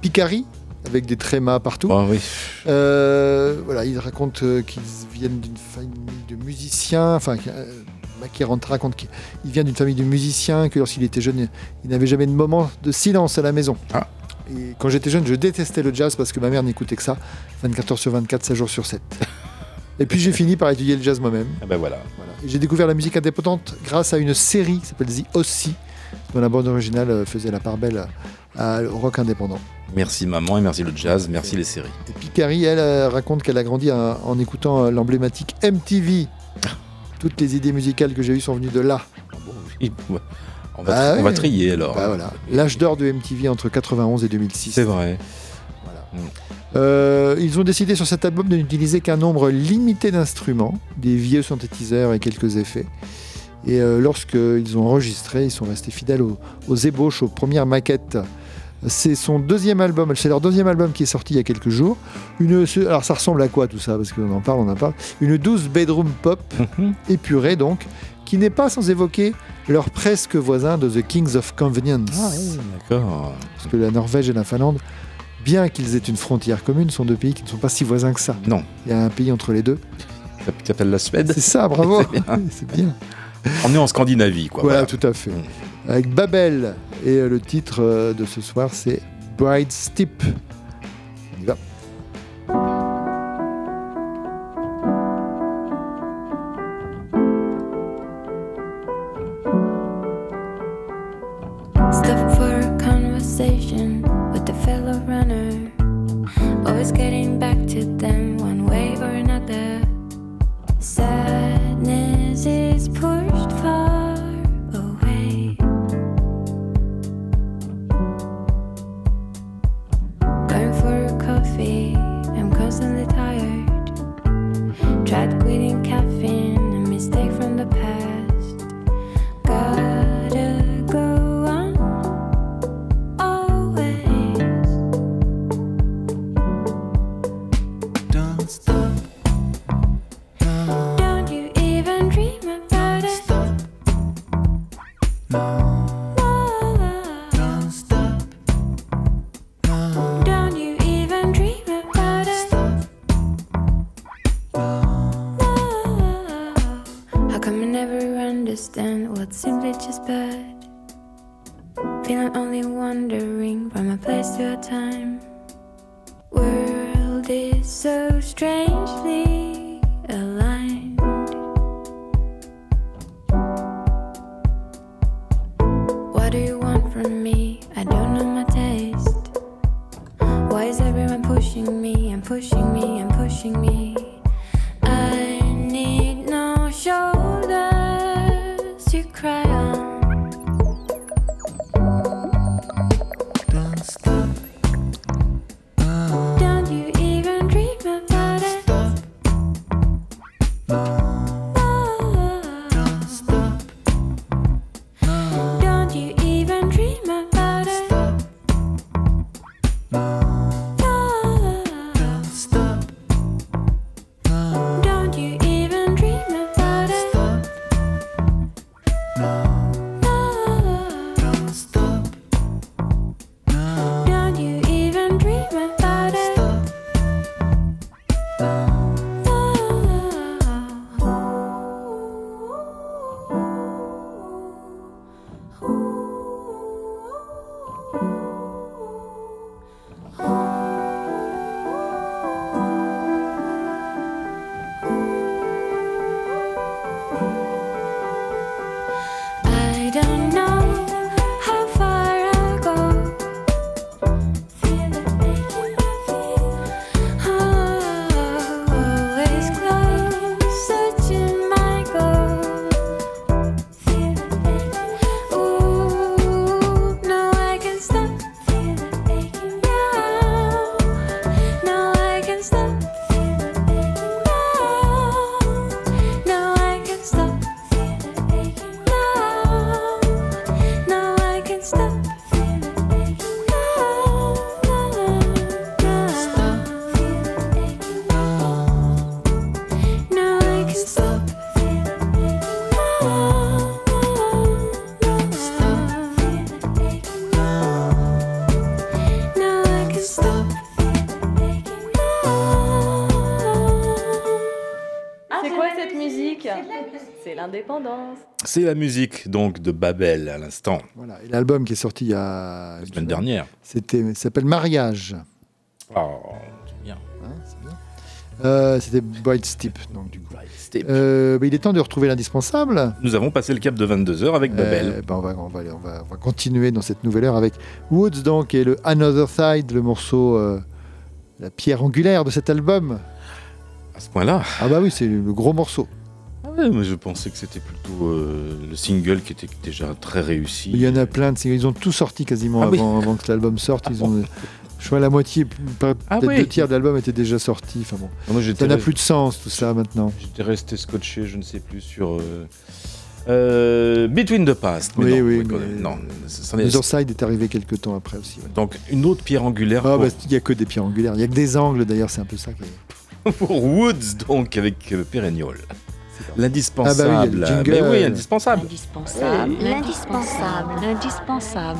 Pikari, avec des trémas partout.
Ah oui.
Euh, voilà, ils racontent euh, qu'ils viennent d'une famille de musiciens. Enfin, euh, Makiranta raconte qu'il il vient d'une famille de musiciens, que lorsqu'il était jeune, il n'avait jamais de moment de silence à la maison.
Ah.
Et quand j'étais jeune, je détestais le jazz parce que ma mère n'écoutait que ça, 24 heures sur 24, 7 jours sur 7. Et puis j'ai fini par étudier le jazz moi-même.
Ah ben voilà.
J'ai découvert la musique indépendante grâce à une série qui s'appelle The Ossi, dont la bande originale euh, faisait la part belle au rock indépendant.
Merci maman et merci le jazz, merci les séries.
Et puis Carrie, elle, euh, raconte qu'elle a grandi euh, en écoutant euh, l'emblématique MTV. Toutes les idées musicales que j'ai eues sont venues de là.
On va,
Ah
on va
ouais.
trier alors.
Bah voilà. L'âge d'or de MTV entre 91 et 2006.
C'est vrai.
Euh, ils ont décidé sur cet album de n'utiliser qu'un nombre limité d'instruments, des vieux synthétiseurs et quelques effets. Et euh, lorsqu'ils ont enregistré, ils sont restés fidèles aux, aux ébauches, aux premières maquettes. C'est son deuxième album, c'est leur deuxième album qui est sorti il y a quelques jours. Une, alors ça ressemble à quoi tout ça? Parce qu'on en parle, on en parle. Une douce bedroom pop, épurée donc, qui n'est pas sans évoquer leur presque voisin de The Kings of Convenience.
D'accord.
Parce que la Norvège et la Finlande, bien qu'ils aient une frontière commune, sont deux pays qui ne sont pas si voisins que ça.
Non.
Il y a un pays entre les deux.
Ça s'appelle la Suède.
C'est ça, bravo.
C'est bien.
Bien.
On est en Scandinavie, quoi.
Voilà,
voilà.
tout à fait. Avec Babel. Et euh, le titre euh, de ce soir, c'est Bride Steep. On y va.
Stuff for a conversation with the fellow runner. Always getting
l'indépendance.
C'est la musique donc de Babel à l'instant.
Voilà. Et l'album qui est sorti il y a.
La semaine dernière.
C'était, s'appelle Mariage.
Oh, c'est bien.
Euh, c'était Bright Steep, donc du coup. Euh, il est temps de retrouver l'indispensable.
Nous avons passé le cap de 22h avec Babel.
Euh, bah, on, va, on, va, on, va, on, va, continuer dans cette nouvelle heure avec Woods, donc, et le Another Side, le morceau, euh, la pierre angulaire de cet album.
À ce point-là
Ah bah oui, c'est le gros morceau.
Ah ouais, mais je pensais que c'était plutôt euh, le single qui était déjà très réussi.
Il y en a plein de singles. Ils ont tout sorti quasiment
Ah oui.
avant, que l'album sorte. Ils ont, je crois la moitié, peut-être
Ah oui.
deux tiers de l'album étaient déjà sortis. Enfin bon,
Ah, moi,
ça n'a
resté-
plus de sens tout ça maintenant.
J'étais resté scotché, je ne sais plus, sur. euh, euh, Between the Past. Mais
Oui,
non,
oui, mais-
non, ça-
Side est arrivé quelques temps après aussi. ouais.
Donc, une autre pierre angulaire
Ah
pour,
bah, il n'y a que des pierres angulaires. Il n'y a que des angles d'ailleurs, c'est un peu ça. qui est-
pour Woods, donc, avec euh, Péréniol.
Ah bah
L'indispensable.
oui, jingle.
Mais oui, indispensable.
L'indispensable, l'indispensable, l'indispensable.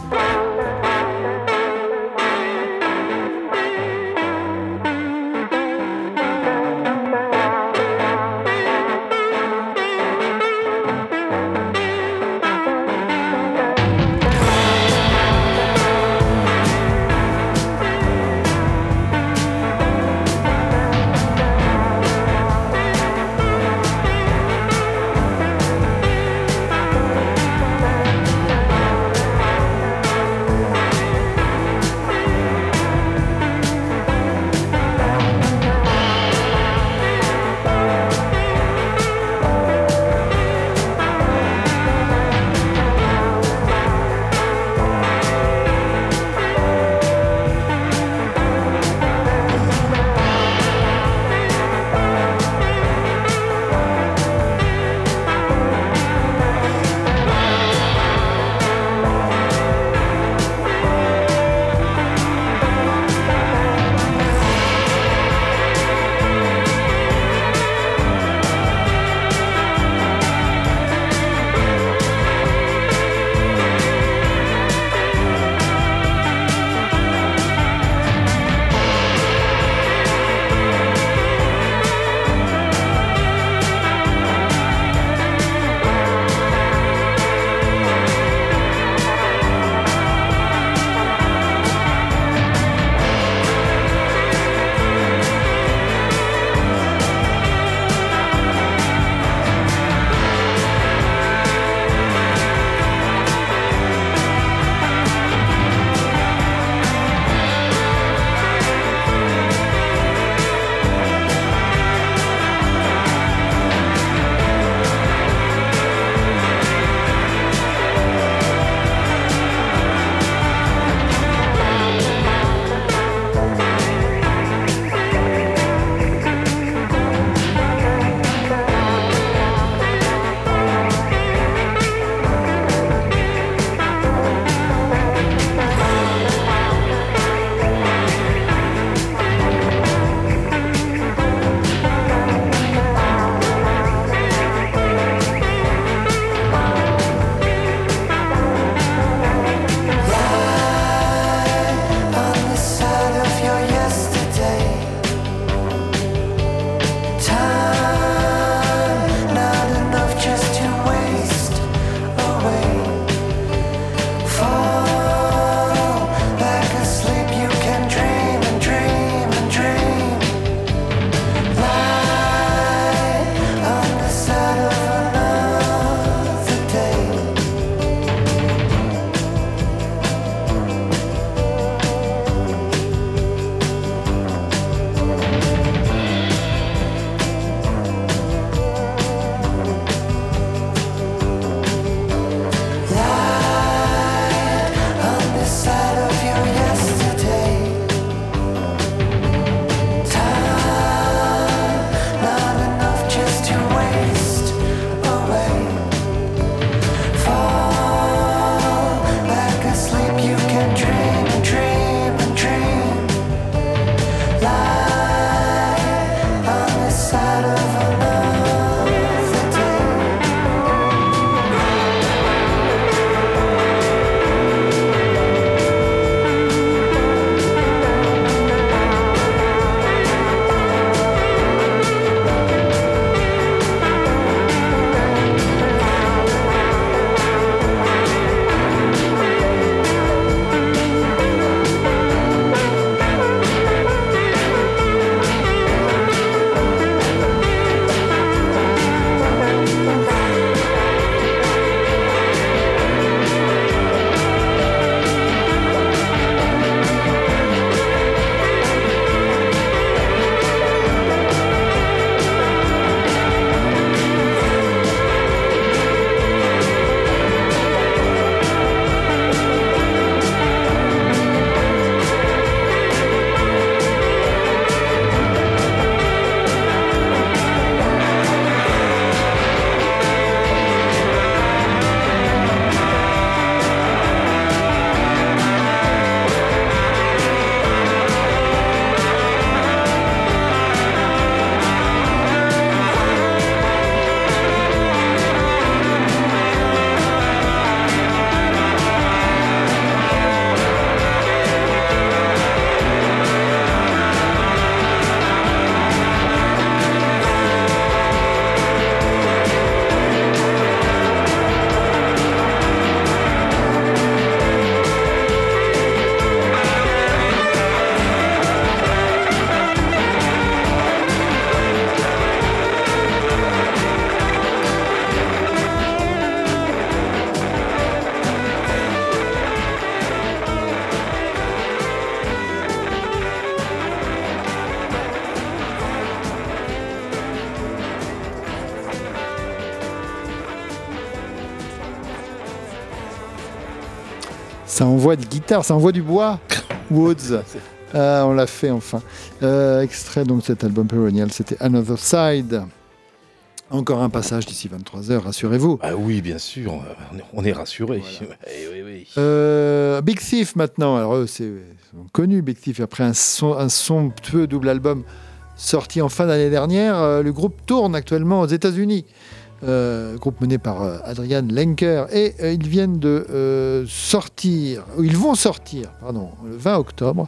Ça envoie de guitare, ça envoie du bois. Woods. Ah, on l'a fait enfin. Euh, extrait donc de cet album Perennial, c'était Another Side. Encore un passage d'ici 23h, rassurez-vous.
Ah oui, bien sûr, on est, rassuré. oui, oui.
Euh, Big Thief maintenant, alors eux c'est connus Big Thief après un, son, un somptueux double album sorti en fin d'année dernière. euh, le groupe tourne actuellement aux États-Unis. Euh, groupe mené par euh, Adrian Lenker et euh, ils viennent de sortir, ou ils vont sortir, pardon, le 20 octobre,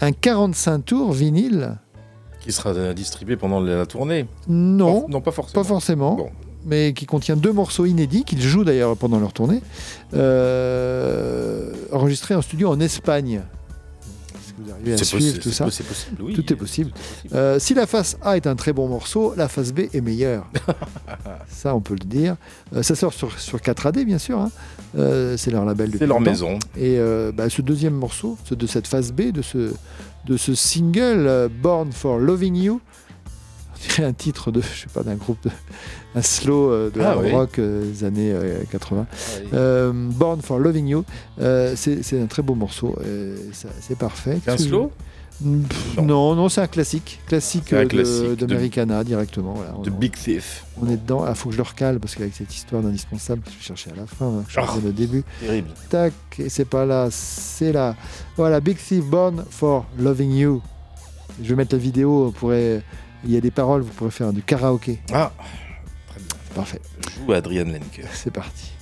un 45 tours vinyle.
Qui sera distribué pendant la tournée
Non,
Non, pas forcément.
pas forcément. Mais qui contient deux morceaux inédits qu'ils jouent d'ailleurs pendant leur tournée, enregistrés en studio en Espagne. À
C'est
suivre tout
c'est
ça
possi- c'est possible, oui.
Tout est possible. Euh, si la face A est un très bon morceau, la face B est meilleure. ça, on peut le dire. Euh, ça sort sur, sur 4AD, bien sûr. hein. Euh, c'est leur label. depuis
leur maison.
Et euh, bah, ce deuxième morceau, ce, de cette phase B, de ce, de ce single, euh, Born for Loving You, dirait un titre de, je sais pas, d'un groupe, de, un slow euh, de
Ah
hard
oui.
rock des années euh, 80.
oui.
Euh, Born for Loving You, c'est un très beau morceau, c'est parfait.
Un slow?
Pff, Non, non, c'est un classique, classique,
un
de-
classique de-
d'Americana directement. Voilà.
The
On-
Big Thief.
on est dedans. Il faut que je le recale parce qu'avec cette histoire d'indispensable, je vais chercher à la fin, hein, je
Oh,
cherchais le début.
terrible.
Tac, et c'est pas là, c'est là. Voilà, Big Thief Born for Loving You. Je vais mettre la vidéo, on pourrait... il y a des paroles, vous pourrez faire du karaoké.
Ah,
Parfait,
joue Adrian Lenker.
c'est parti.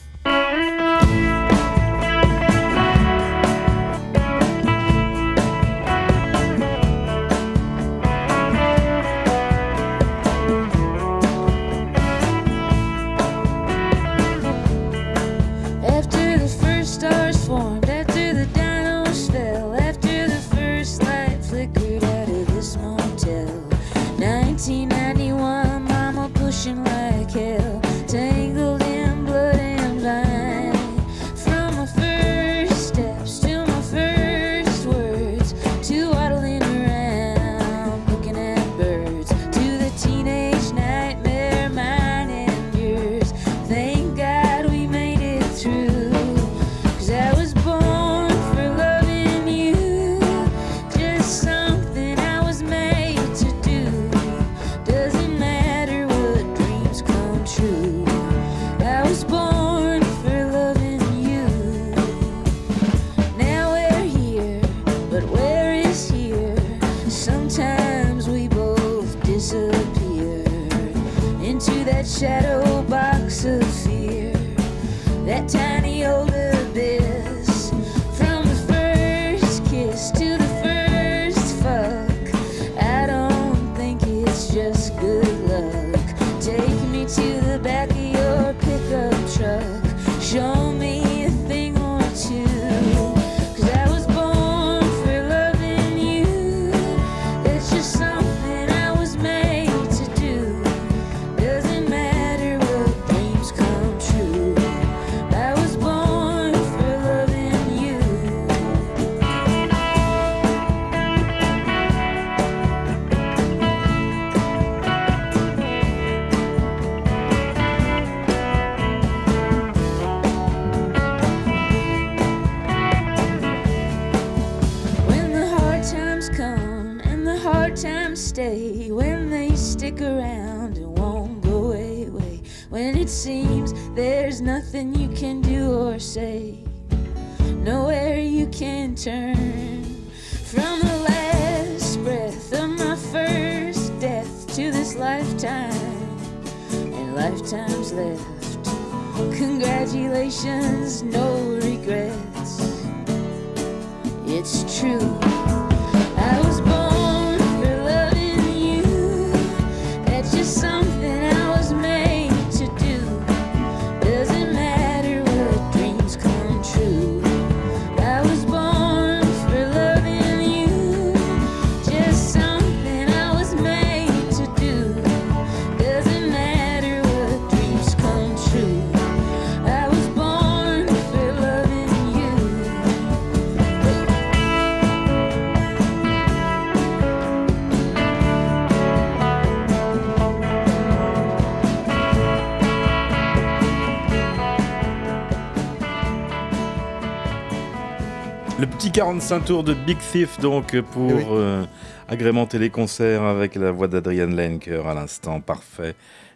45 tours de Big Thief, donc, pour
Eh oui.
euh, agrémenter les concerts avec la voix d'Adrian Lenker à l'instant. Parfait,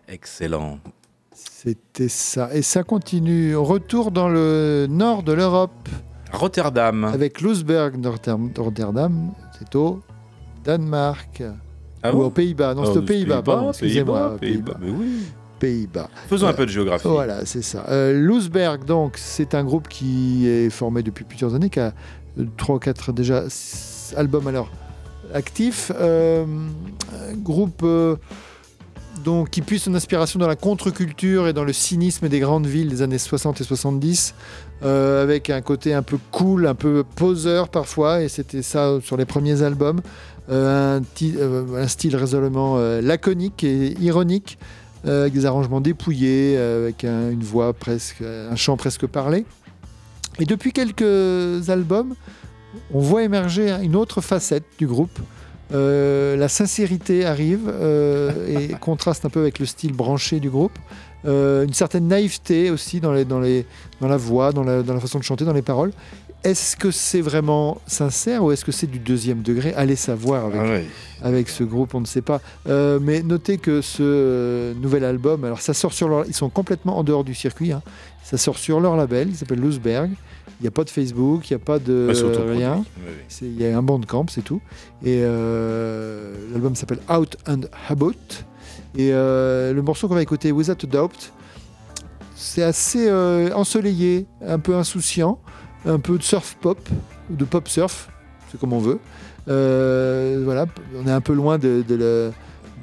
excellent.
C'était ça. Et ça continue. Retour dans le nord de l'Europe.
Rotterdam.
Avec Loesberg, Rotter- Rotterdam. C'est au Danemark.
Ah
Ou
bon
aux Pays-Bas. Non, c'est aux
aux
Pays-Bas. Pardon, Excusez-moi.
Pays-Bas, mais oui.
Pays-Bas.
Faisons un
Euh,
peu de géographie.
Voilà, c'est ça. Euh, Loesberg, donc, c'est un groupe qui est formé depuis plusieurs années, qui a euh, trois ou quatre déjà s- albums alors actifs. Euh, groupe euh, donc, qui puise son inspiration dans la contre-culture et dans le cynisme des grandes villes des années 60 et 70, euh, avec un côté un peu cool, un peu poseur parfois, et c'était ça sur les premiers albums. Un, style résolument laconique et ironique, avec des arrangements dépouillés, avec un- une voix presque, un chant presque parlé. Et depuis quelques albums, on voit émerger une autre facette du groupe. Euh, la sincérité arrive euh, et contraste un peu avec le style branché du groupe. Euh, une certaine naïveté aussi dans, les, dans, les, dans la voix, dans la, dans la façon de chanter, dans les paroles. Est-ce que c'est vraiment sincère ou est-ce que c'est du deuxième degré? Allez savoir avec,
Ah ouais.
avec ce groupe, on ne sait pas. Euh, mais notez que ce euh, nouvel album, alors ça sort sur leur, ils sont complètement en dehors du circuit. hein. Ça sort sur leur label, il s'appelle Loosberg. Il n'y a pas de Facebook, il n'y a pas de rien.
Oui.
Il y a un bandcamp, c'est tout. Et euh, l'album s'appelle Out and About. Et euh, le morceau qu'on va écouter, Without a Doubt, c'est assez ensoleillé, un peu insouciant, un peu de surf pop, ou de pop surf, c'est comme on veut. Euh, voilà, on est un peu loin de, de la,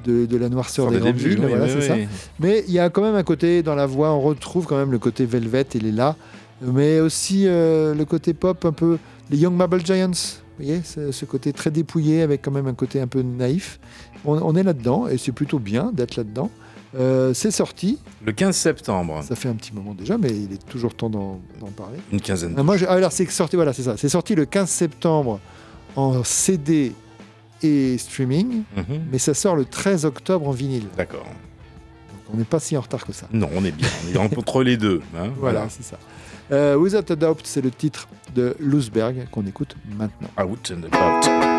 de, de la noirceur des grandes villes,
oui,
voilà,
oui,
c'est
oui.
ça. Mais il y a quand même un côté dans la voix, on retrouve quand même le côté velvet, il est là, mais aussi euh, le côté pop, un peu les Young Marble Giants. Vous voyez, ce, ce côté très dépouillé avec quand même un côté un peu naïf. On, on est là-dedans et c'est plutôt bien d'être là-dedans. Euh, c'est sorti,
Le 15 septembre,
ça fait un petit moment déjà, mais il est toujours temps d'en d'en parler.
une quinzaine
Ah, moi, ah, alors c'est sorti, voilà, c'est ça. C'est sorti le 15 septembre en CD et streaming,
Mhm.
mais ça sort le 13 octobre en vinyle.
D'accord.
Donc, on n'est pas si en retard que ça.
Non, on est bien. On est entre les deux. hein,
Voilà, c'est ça. Euh, Without a Doubt, c'est le titre de Loosberg qu'on écoute maintenant.
Out and about.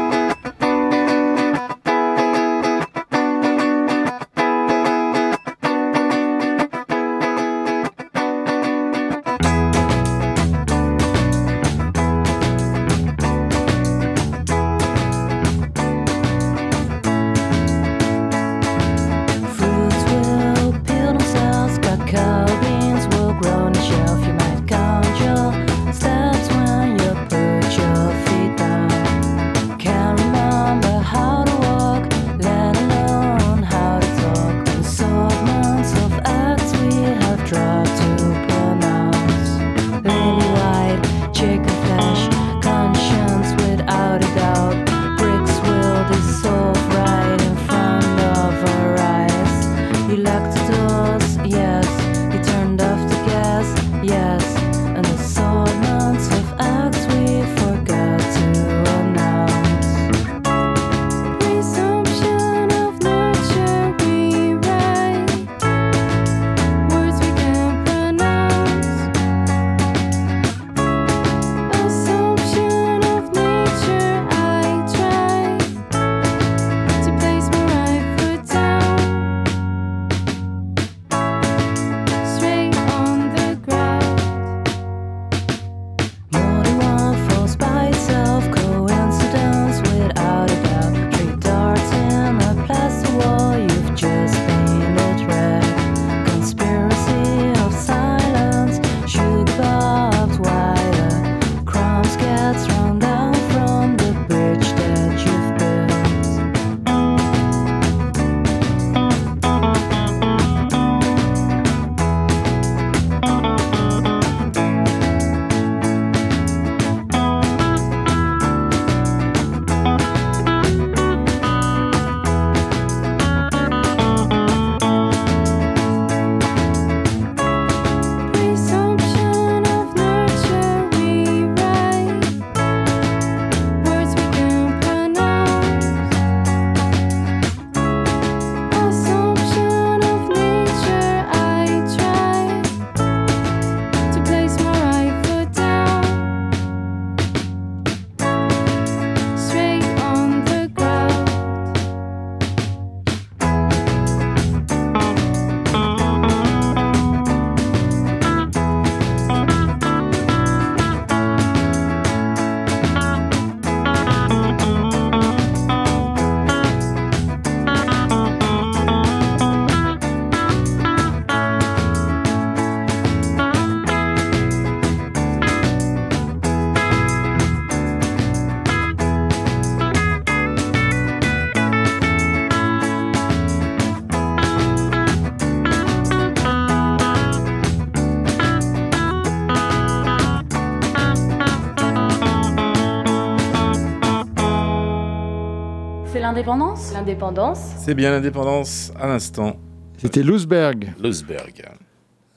L'indépendance
L'indépendance.
C'est bien l'indépendance à l'instant.
C'était Lousberg.
Lousberg.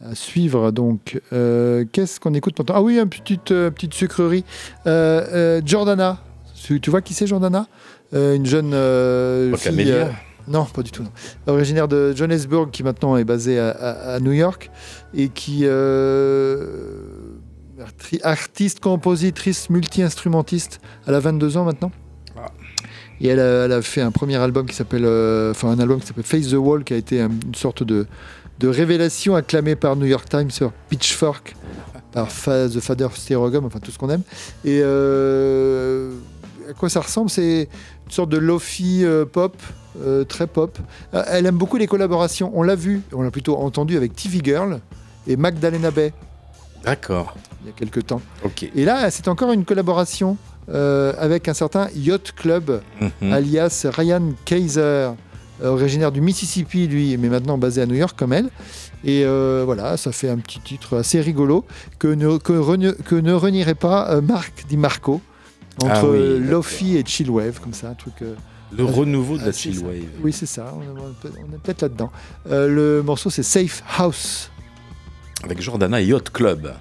À suivre donc. Euh, Qu'est-ce qu'on écoute maintenant Ah oui, une petite, euh, petite sucrerie. Euh, euh, Jordana. Tu tu vois qui c'est Jordana Euh, Une jeune euh,
Pas
fille. Non, pas du tout. non. Originaire de Johannesburg, qui maintenant est basée à, à- à New York et qui euh, arti- artiste, compositrice, multi-instrumentiste. Elle a 22 ans maintenant. Et elle a, elle a fait un premier album qui s'appelle, euh, enfin un album qui s'appelle Face the Wall, qui a été un- une sorte de, de révélation acclamée par New York Times sur Pitchfork, par The Father of Stereogum, enfin tout ce qu'on aime. Et euh, à quoi ça ressemble? C'est une sorte de lofi euh, pop, euh, très pop. Euh, Elle aime beaucoup les collaborations. On l'a vu, on l'a plutôt entendu avec TV Girl et Magdalena Bay
D'accord.
il y a quelques temps.
Ok.
Et là, c'est encore une collaboration euh, avec un certain Yacht Club,
Mhm.
alias Ryan Kaiser, euh, originaire du Mississippi, lui, mais maintenant basé à New York comme elle. Et euh, voilà, ça fait un petit titre assez rigolo que ne, que renie- que ne renierait pas Marc Di Marco entre
Ah oui,
euh,
d'accord.
Lofi et Chillwave, comme ça, un truc.
Le renouveau de
ah,
la chillwave.
Oui, c'est ça, on est, on peut-être là-dedans. Euh, le morceau, c'est Safe House.
Avec Jordana et Yacht Club.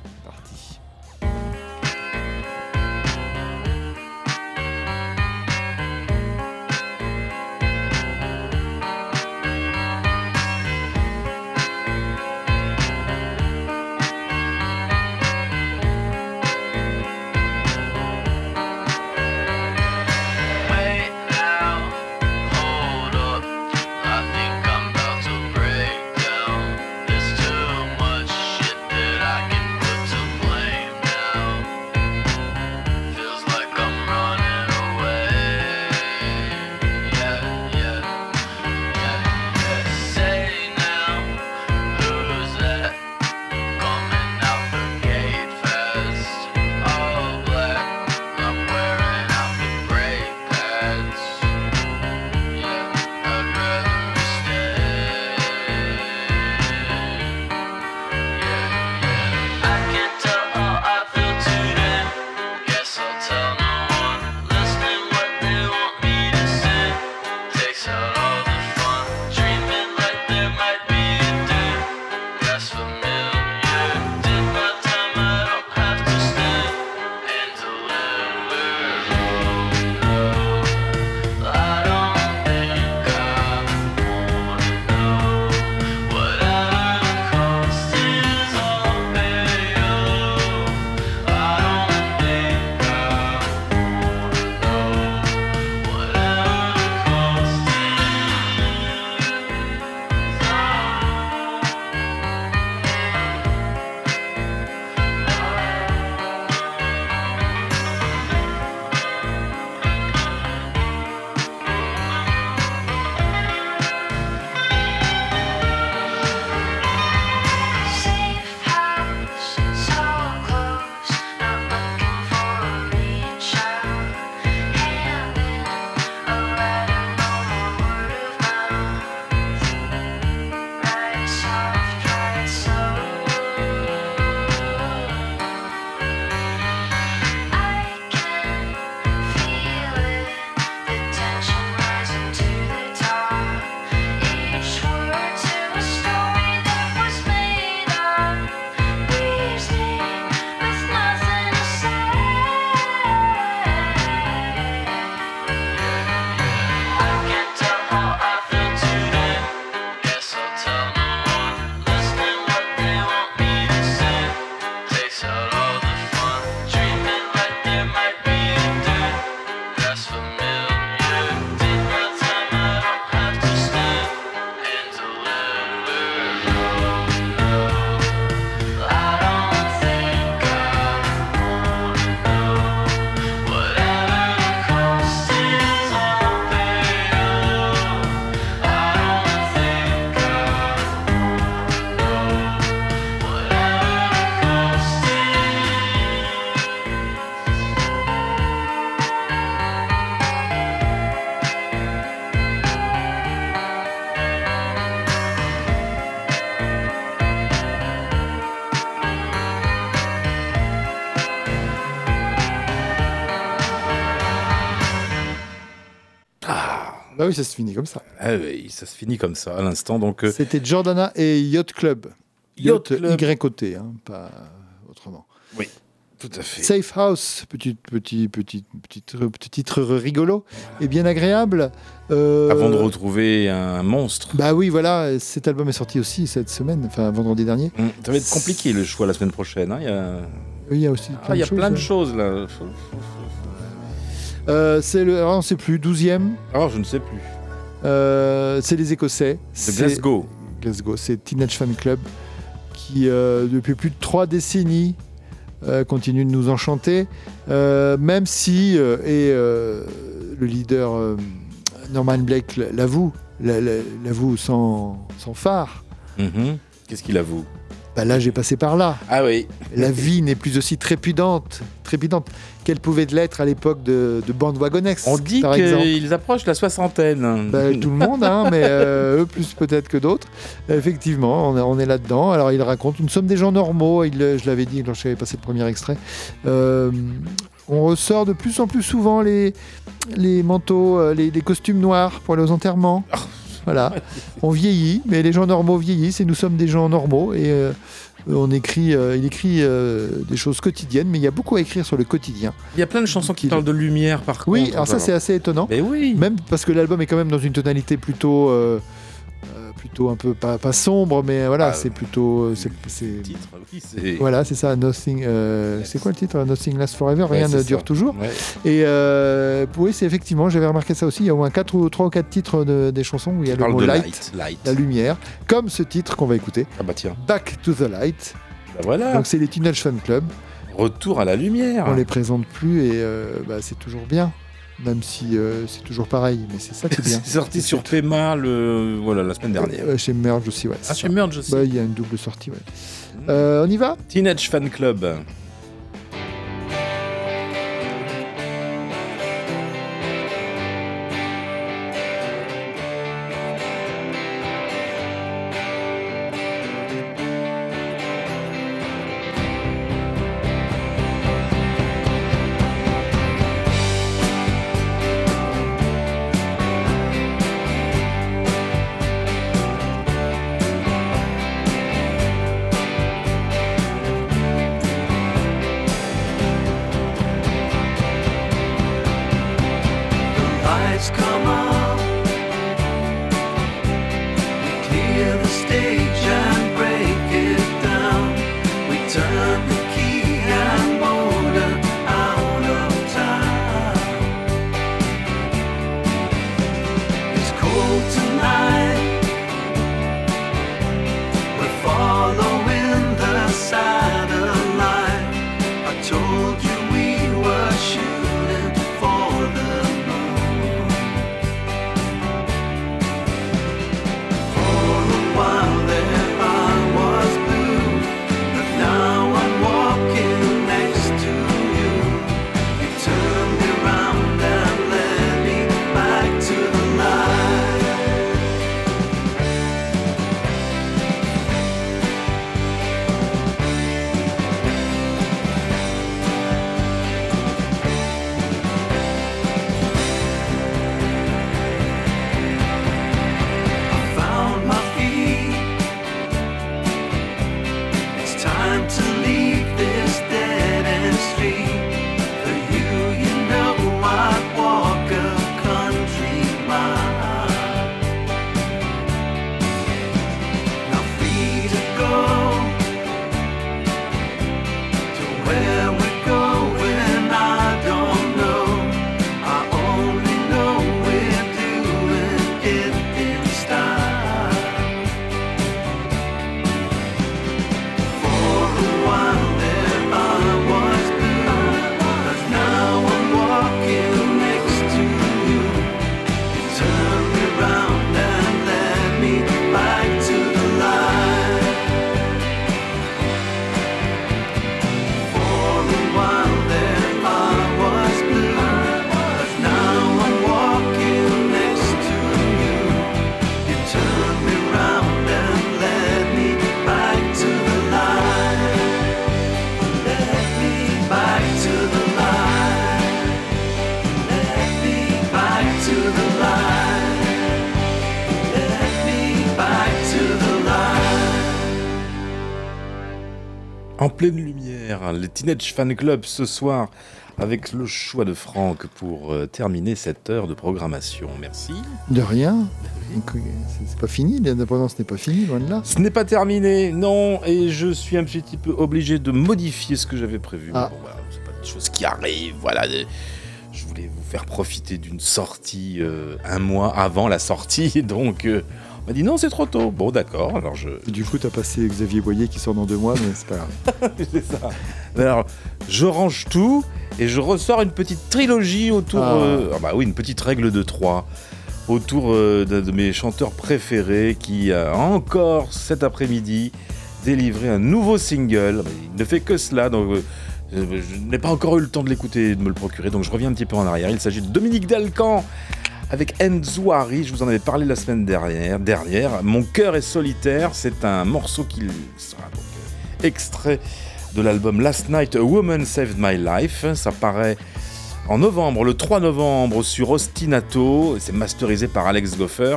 Bah oui, ça se finit comme ça.
Ah oui, ça se finit comme ça à l'instant. Donc, euh,
C'était Jordana et Yacht Club.
Yacht Club.
Y-O-T, hein, pas autrement.
oui, tout à fait.
Safe House, petit, petit, petit, petit, petit titre rigolo et bien agréable. Euh,
Avant de retrouver un monstre.
Bah oui, voilà, cet album est sorti aussi cette semaine, enfin vendredi dernier.
Hum, Ça va être compliqué le choix la semaine prochaine. hein, Il y a,
Oui, il y a aussi
Ah,
plein
il y a
choses.
plein de
ouais.
choses là.
Euh, c'est le, alors, on sait plus, 12e.
Alors, je ne sais plus.
Euh, c'est les Écossais. C'est-
Glasgow.
Glasgow, c'est Teenage Fan Club qui, euh, depuis plus de trois décennies, continue de nous enchanter, même si, et le leader Norman Blake l'avoue, l'a- l'a- l'avoue sans, sans phare.
Mhm. Qu'est-ce qu'il avoue?
Bah là, j'ai passé par là.
Ah oui.
La vie n'est plus aussi trépidante, trépidante qu'elle pouvait l'être à l'époque de, de Bandwagonex,
On dit qu'ils approchent la soixantaine.
Bah, tout le monde, hein, mais euh, eux plus peut-être que d'autres. Effectivement, on est, on est là-dedans. Alors il raconte, nous sommes des gens normaux, il, je l'avais dit quand j'avais passé le premier extrait. Euh, on ressort de plus en plus souvent les, les manteaux, euh, les, les costumes noirs pour aller aux enterrements. Voilà, on vieillit, mais les gens normaux vieillissent et nous sommes des gens normaux. Et euh, on écrit, euh, il écrit euh, des choses quotidiennes, mais il y a beaucoup à écrire sur le quotidien.
Il y a plein de chansons qui parlent de lumière par
Oui,
contre.
alors ça c'est assez étonnant.
Mais oui.
Même parce que l'album est quand même dans une tonalité plutôt, plutôt un peu pas, pas sombre, mais voilà,
Ah,
c'est plutôt, euh, c'est,
Titre, oui, c'est.
voilà, c'est ça. Nothing, euh, c'est quoi le titre Nothing lasts forever.
Ouais,
Rien ne
ça.
dure toujours.
Ouais.
Et euh, oui, c'est effectivement, j'avais remarqué ça aussi. Il y a au moins quatre ou trois ou quatre titres de- des chansons où il y a le mot light,
light. light.
la lumière, comme ce titre qu'on va écouter,
Ah bah tiens.
Back to the Light.
Bah voilà.
Donc c'est les Teenage Fan Club.
Retour à la lumière.
On les présente plus et euh, bah, c'est toujours bien, même si euh, c'est toujours pareil. Mais c'est ça qui est bien.
C'est sorti sur Pema le voilà la semaine dernière.
Euh, chez Merge aussi, ouais.
Ah,
c'est
chez
ça.
Merge aussi.
Bah, Il y a une double sortie, ouais. Euh, on y va?
Teenage Fan Club. Teenage Fan Club ce soir avec le choix de Franck pour euh, terminer cette heure de programmation. Merci.
De rien. C'est- pas fini, l'indépendance n'est pas finie, loin de là.
Ce n'est pas terminé, non, et je suis un petit peu obligé de modifier ce que j'avais prévu.
Ah.
Bon, voilà, c'est pas des choses qui arrivent, voilà. des- Je voulais vous faire profiter d'une sortie euh, un mois avant la sortie, donc euh, on m'a dit non, c'est trop tôt. Bon, d'accord, alors je.
Du coup, t'as passé Xavier Boyer qui sort dans deux mois, mais c'est pas grave.
c'est ça. Alors, je range tout et je ressors une petite trilogie autour.
Ah.
euh, ah bah oui, une petite règle de trois autour euh, d'un de mes chanteurs préférés qui a encore cet après-midi délivré un nouveau single. Il ne fait que cela, donc euh, je n'ai pas encore eu le temps de l'écouter et de me le procurer, donc je reviens un petit peu en arrière. Il s'agit de Dominique Dalcan avec Enzouari, je vous en avais parlé la semaine dernière. Mon cœur est solitaire, c'est un morceau qui sera extrait de l'album Last Night A Woman Saved My Life. Ça paraît en novembre, le 3 novembre sur Ostinato. C'est masterisé par Alex Goffer.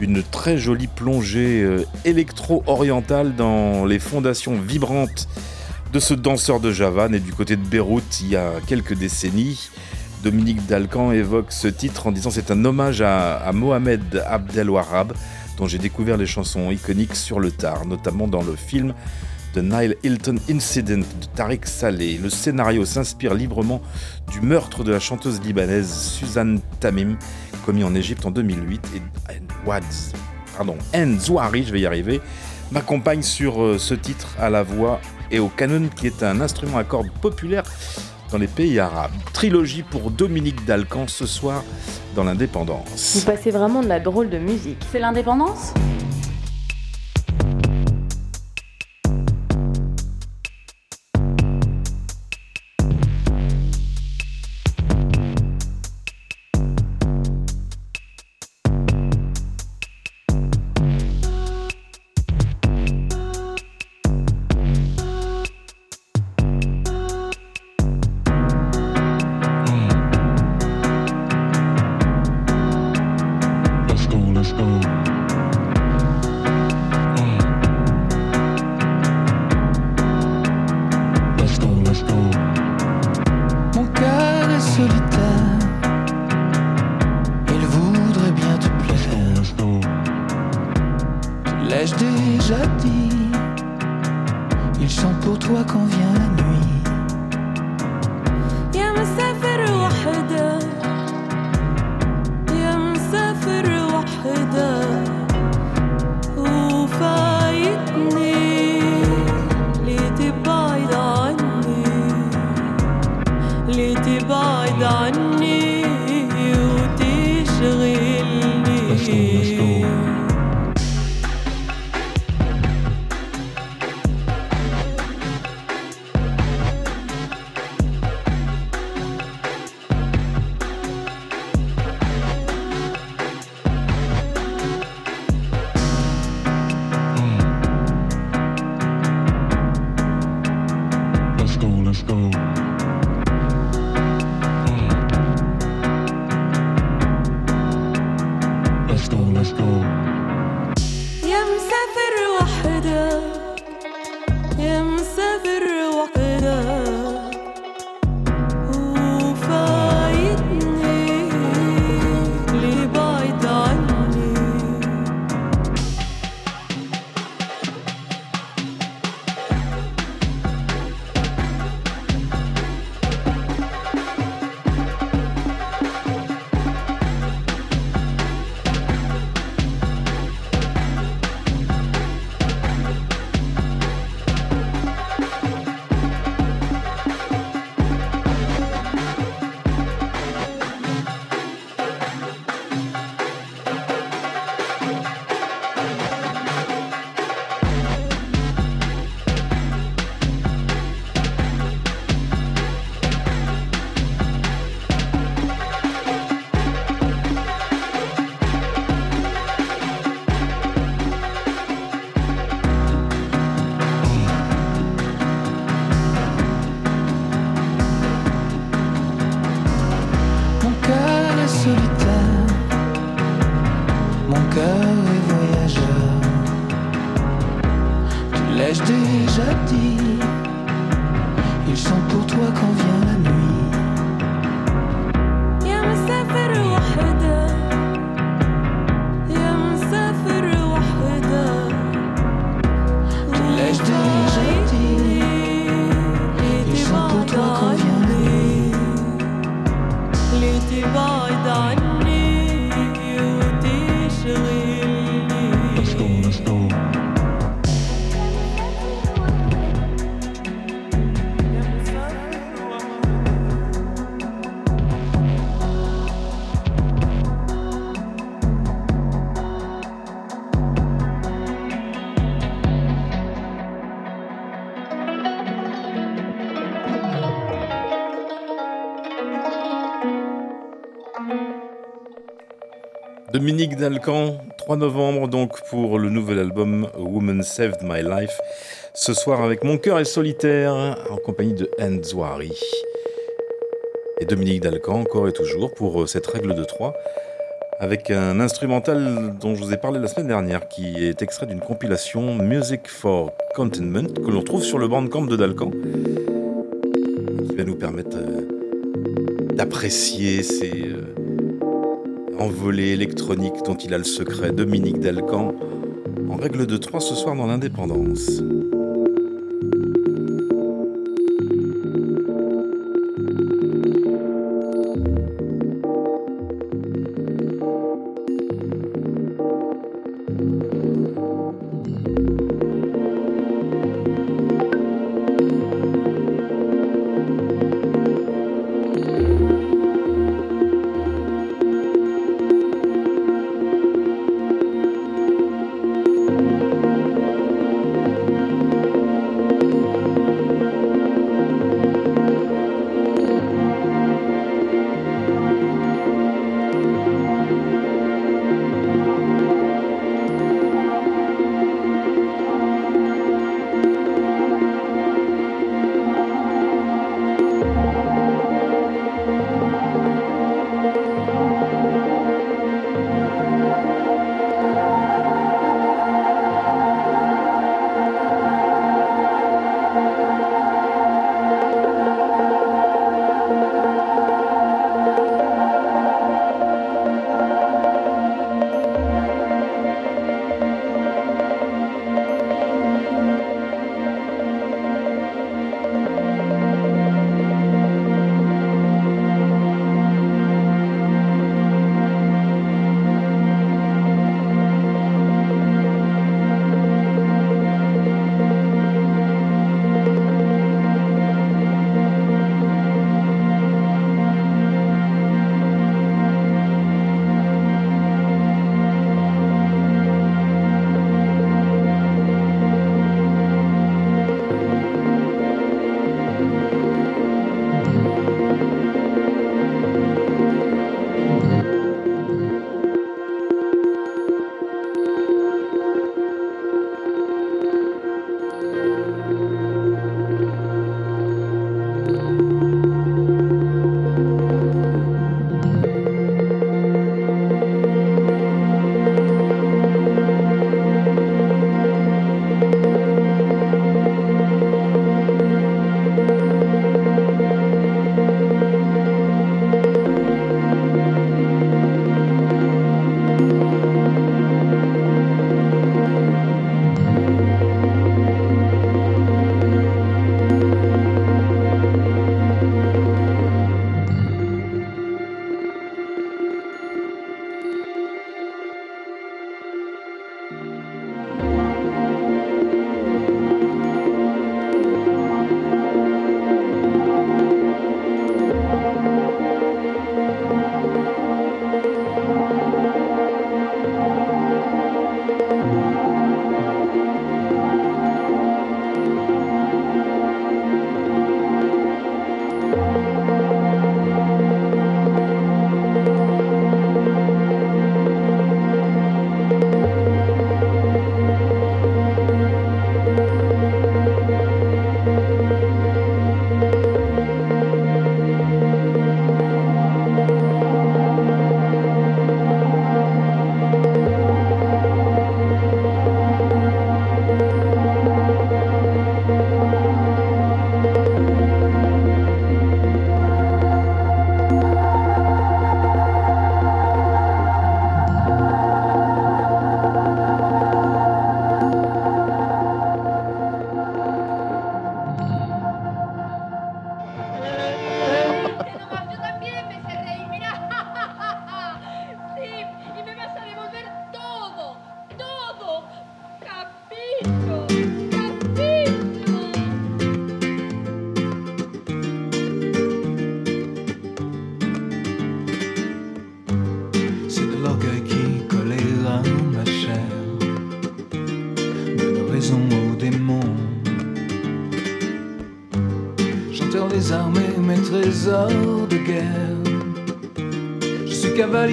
Une très jolie plongée euh, électro-orientale dans les fondations vibrantes de ce danseur de Java né du côté de Beyrouth il y a quelques décennies. Dominique Dalcan évoque ce titre en disant c'est un hommage à, à Mohamed Abdelwahab dont j'ai découvert les chansons iconiques sur le tard, notamment dans le film The Nile Hilton Incident de Tariq Saleh. Le scénario s'inspire librement du meurtre de la chanteuse libanaise Suzanne Tamim, commis en Égypte en 2008. Et Wads, pardon, je vais y arriver, m'accompagne sur euh, ce titre à la voix et au canon, qui est un instrument à cordes populaire les pays arabes. Trilogie pour Dominique Dalcan ce soir dans l'Indépendance.
Vous passez vraiment de la drôle de musique.
C'est l'indépendance?
Dominique Dalcan, 3 novembre donc pour le nouvel album Woman Saved My Life. Ce soir avec Mon cœur est solitaire en compagnie de Enzouari. Et Dominique Dalcan encore et toujours pour euh, cette règle de 3 avec un instrumental dont je vous ai parlé la semaine dernière qui est extrait d'une compilation Music for Contentment que l'on trouve sur le bandcamp de Dalcan qui va nous permettre euh, d'apprécier ces envolées électroniques dont il a le secret, Dominique Dalcan, en règle de 3 ce soir dans l'indépendance.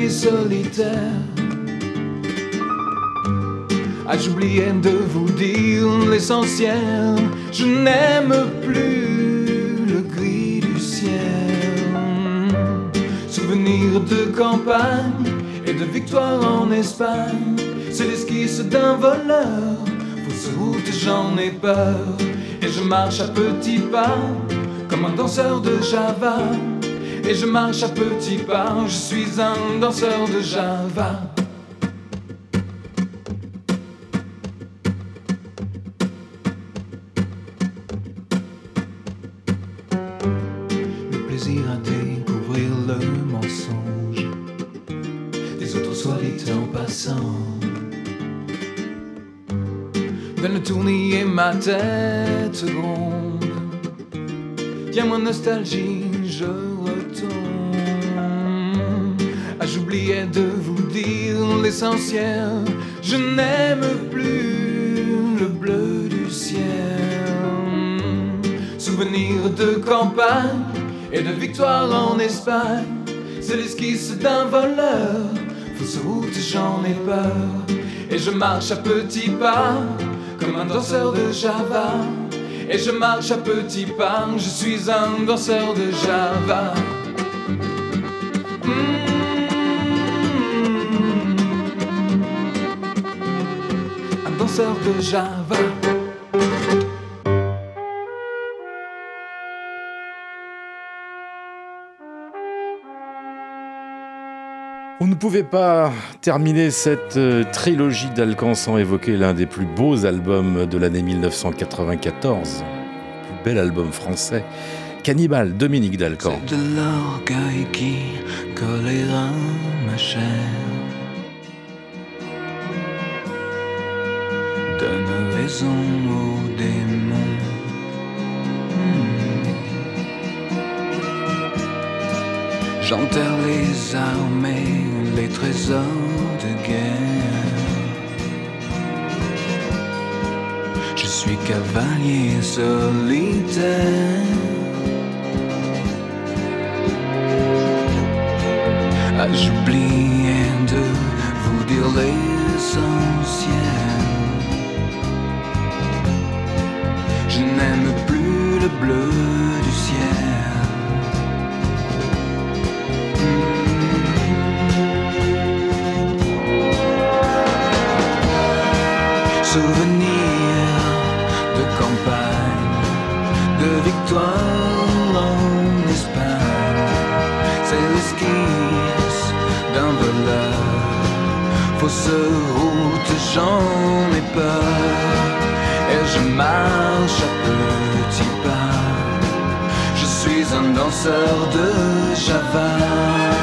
Solitaire. J'oubliais de vous dire l'essentiel? Je n'aime plus le gris du ciel. Souvenir de campagne et de victoire en Espagne. C'est l'esquisse d'un voleur. Fausse route, j'en ai peur. Et je marche à petits pas, comme un danseur de Java. Et je marche à petits pas, je suis un danseur de Java. Le plaisir à découvrir le mensonge des autres dit en passant. Dans le tournis et ma tête gronde. Viens moi nostalgie, je Ah, j'oubliais de vous dire l'essentiel. Je n'aime plus le bleu du ciel. Souvenir de campagne et de victoire en Espagne. C'est l'esquisse d'un voleur. Fausse route, j'en ai peur. Et je marche à petits pas, comme un danseur de Java. Et je marche à petits pas, je suis un danseur de Java. Un danseur de Java.
On ne pouvait pas terminer cette euh, trilogie d'Alcan sans évoquer l'un des plus beaux albums de l'année 1994. Le plus bel album français. Cannibal, Dominique Dalcan.
C'est de l'orgueil qui colléra ma chair. Donne raison aux démons. Hmm. J'enterre les armées, les trésors de guerre. Je suis cavalier solitaire. J'oubliais de vous dire l'essentiel. Je n'aime plus le bleu du ciel. Souvenir Route, j'en ai peur. Et je marche à petits pas. Je suis un danseur de Java.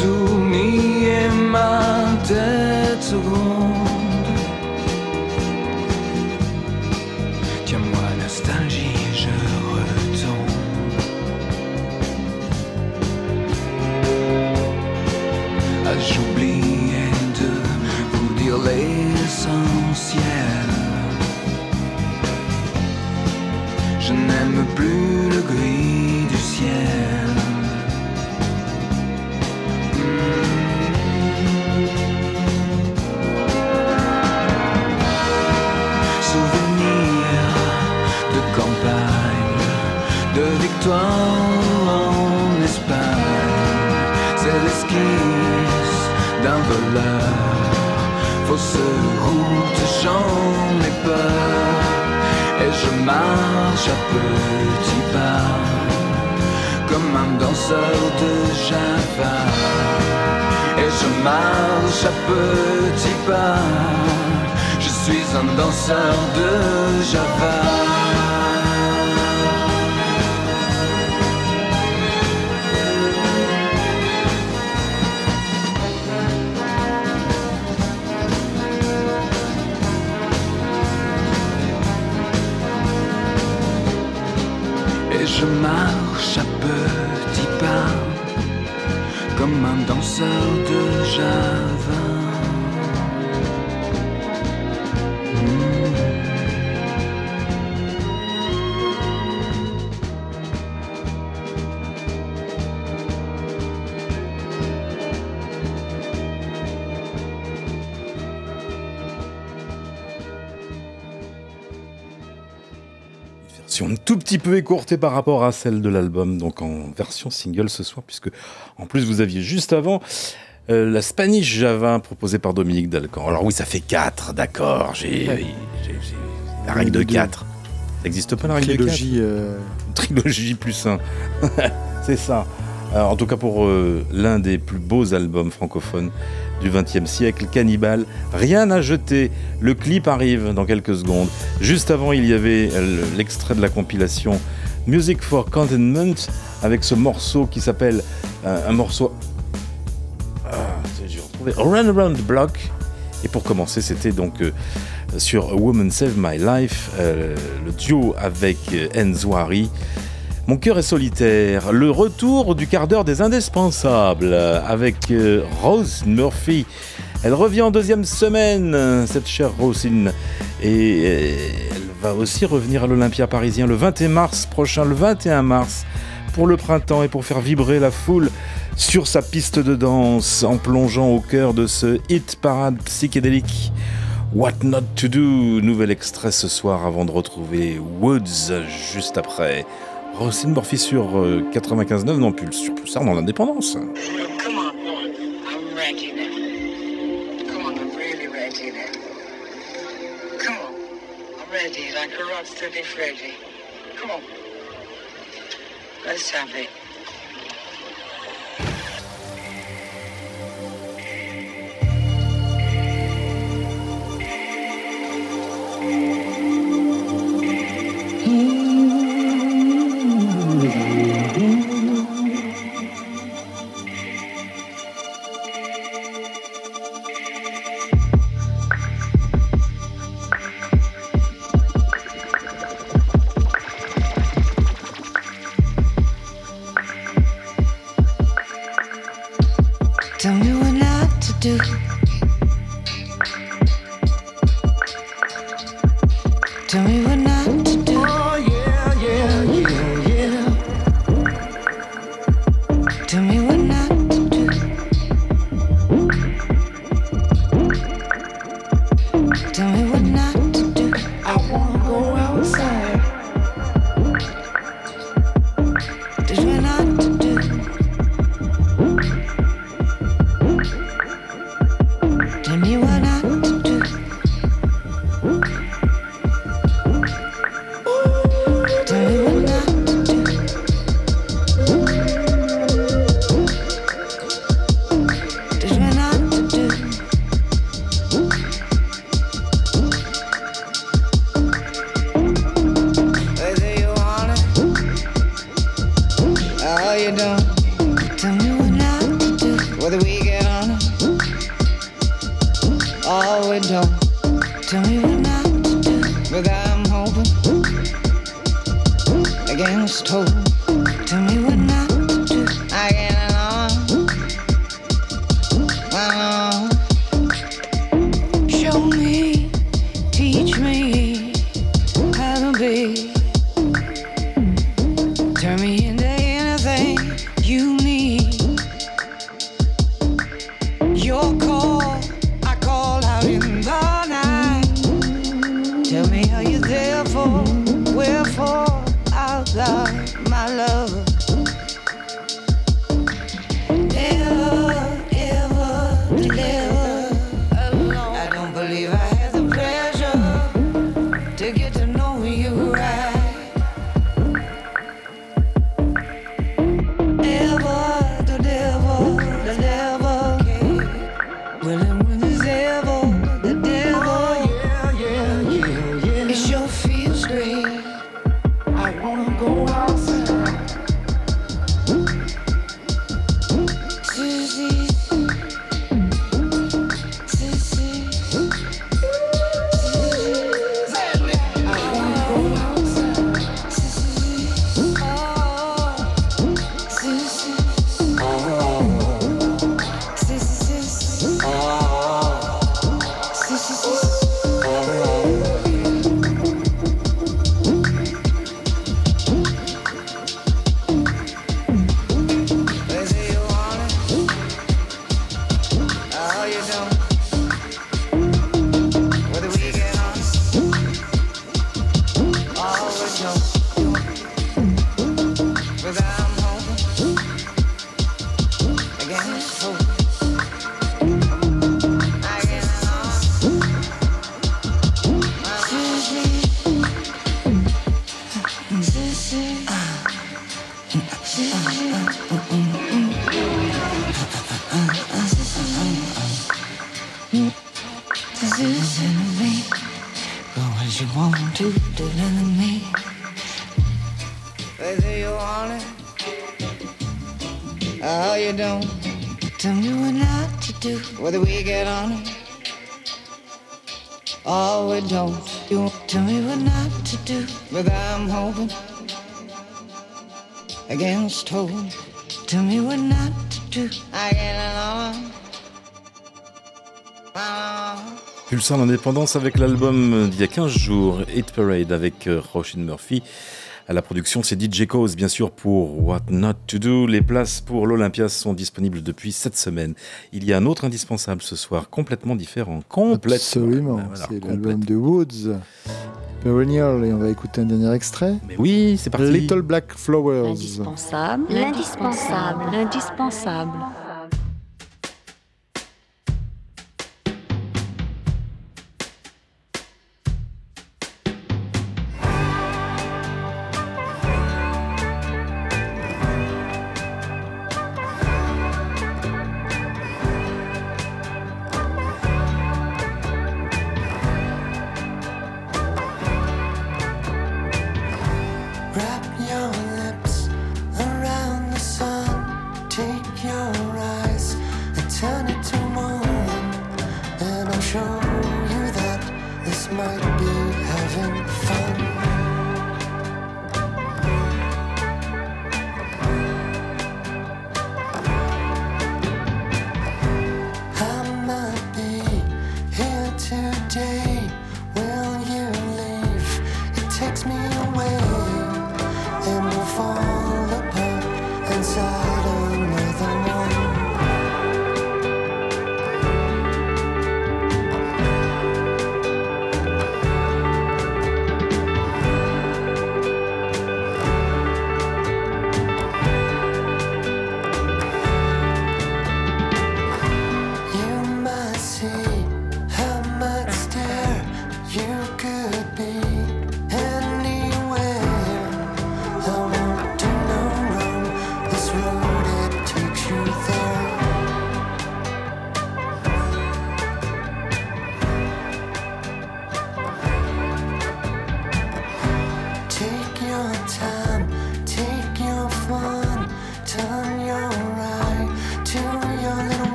Donne le tout, nier ma Fausse route, j'en ai peur. Et je marche à petits pas, comme un danseur de Java. Et je marche à petits pas, je suis un danseur de Java. Je marche à petits pas, comme un danseur de
jazz. Tout petit peu écourtée par rapport à celle de l'album, donc en version single ce soir, puisque en plus vous aviez juste avant euh, la Spanish Java proposée par Dominique Dalcan. Alors oui, ça fait 4, d'accord, j'ai
Ouais.
la règle de 4. Ça n'existe pas la règle
Trilogie,
de 4
euh,
Trilogie plus 1. C'est ça. En tout cas pour euh, l'un des plus beaux albums francophones du XXe siècle, Cannibal, rien à jeter. Le clip arrive dans quelques secondes. Juste avant, il y avait euh, l'extrait de la compilation Music for Contentment avec ce morceau qui s'appelle euh, un morceau. Ah, j'ai Run Around the Block. Et pour commencer, c'était donc sur A Woman Save My Life, le duo avec Enzouari. Mon cœur est solitaire, le retour du quart d'heure des indispensables avec euh, Rose Murphy. Elle revient en deuxième semaine, cette chère Rosine. Et euh, elle va aussi revenir à l'Olympia parisien le 21 mars prochain, le 21 mars, pour le printemps et pour faire vibrer la foule sur sa piste de danse en plongeant au cœur de ce hit parade psychédélique. What Not to Do, nouvel extrait ce soir avant de retrouver Woods juste après. Rosine Murphy sur euh, 95.9, non plus sur Pulsar dans l'indépendance.
Along.
Pulsar l'indépendance avec l'album d'il y a 15 jours, Hit Parade avec euh, Roisin Murphy. À la production, c'est DJ Cause, bien sûr, pour What Not To Do. Les places pour l'Olympia sont disponibles depuis cette semaine. Il y a un autre indispensable ce soir, complètement différent. Complètement.
Absolument,
Alors,
c'est l'album de Woods. Perennial, et on va écouter un dernier extrait.
Mais oui, c'est parti.
Little Black Flowers.
L'indispensable, l'indispensable, l'indispensable.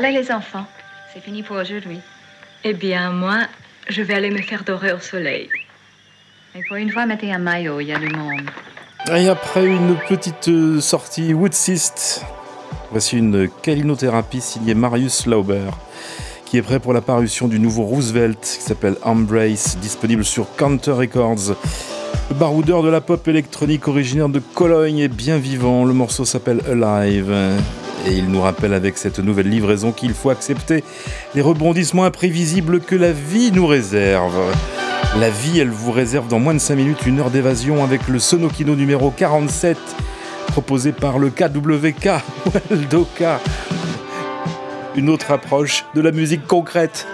Voilà les enfants, c'est fini pour aujourd'hui. Eh bien, moi, je vais aller me faire dorer au soleil. Et pour une fois, mettez un maillot, il y a du monde.
Et après une petite euh, sortie Woodsist, voici une calinothérapie signée Marius Lauber, qui est prêt pour la parution du nouveau Roosevelt qui s'appelle Embrace, disponible sur Counter Records. Le baroudeur de la pop électronique originaire de Cologne est bien vivant. Le morceau s'appelle Alive. Et il nous rappelle avec cette nouvelle livraison qu'il faut accepter les rebondissements imprévisibles que la vie nous réserve. La vie, elle vous réserve dans moins de 5 minutes une heure d'évasion avec le Sonokino numéro 47, proposé par le KWK, Waldoka. Une autre approche de la musique concrète.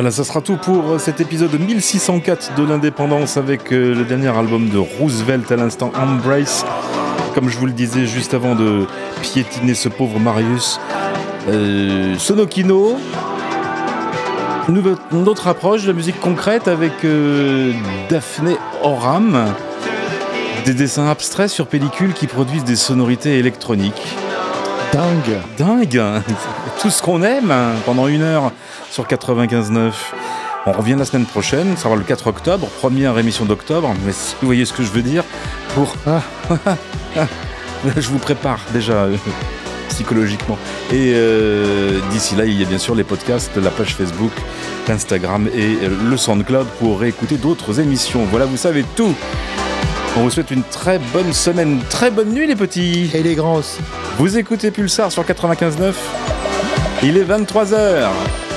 Voilà, ça sera tout pour cet épisode 1604 de l'indépendance avec euh, le dernier album de Roosevelt à l'instant, Embrace. Comme je vous le disais juste avant de piétiner ce pauvre Marius. Euh, Sonokino. Autre approche de la musique concrète avec euh, Daphné Oram. Des dessins abstraits sur pellicule qui produisent des sonorités électroniques.
Dingue.
Dingue. Tout ce qu'on aime hein, pendant une heure sur 95.9. On revient la semaine prochaine, ça sera le 4 octobre, première émission d'octobre, mais si vous voyez ce que je veux dire, pour... je vous prépare déjà euh, psychologiquement. Et euh, d'ici là, il y a bien sûr les podcasts, la page Facebook, l'Instagram et euh, le SoundCloud pour réécouter d'autres émissions. Voilà, vous savez tout. On vous souhaite une très bonne semaine, très bonne nuit les petits.
Et les grands aussi.
Vous écoutez Pulsar sur 95.9. Il est 23h.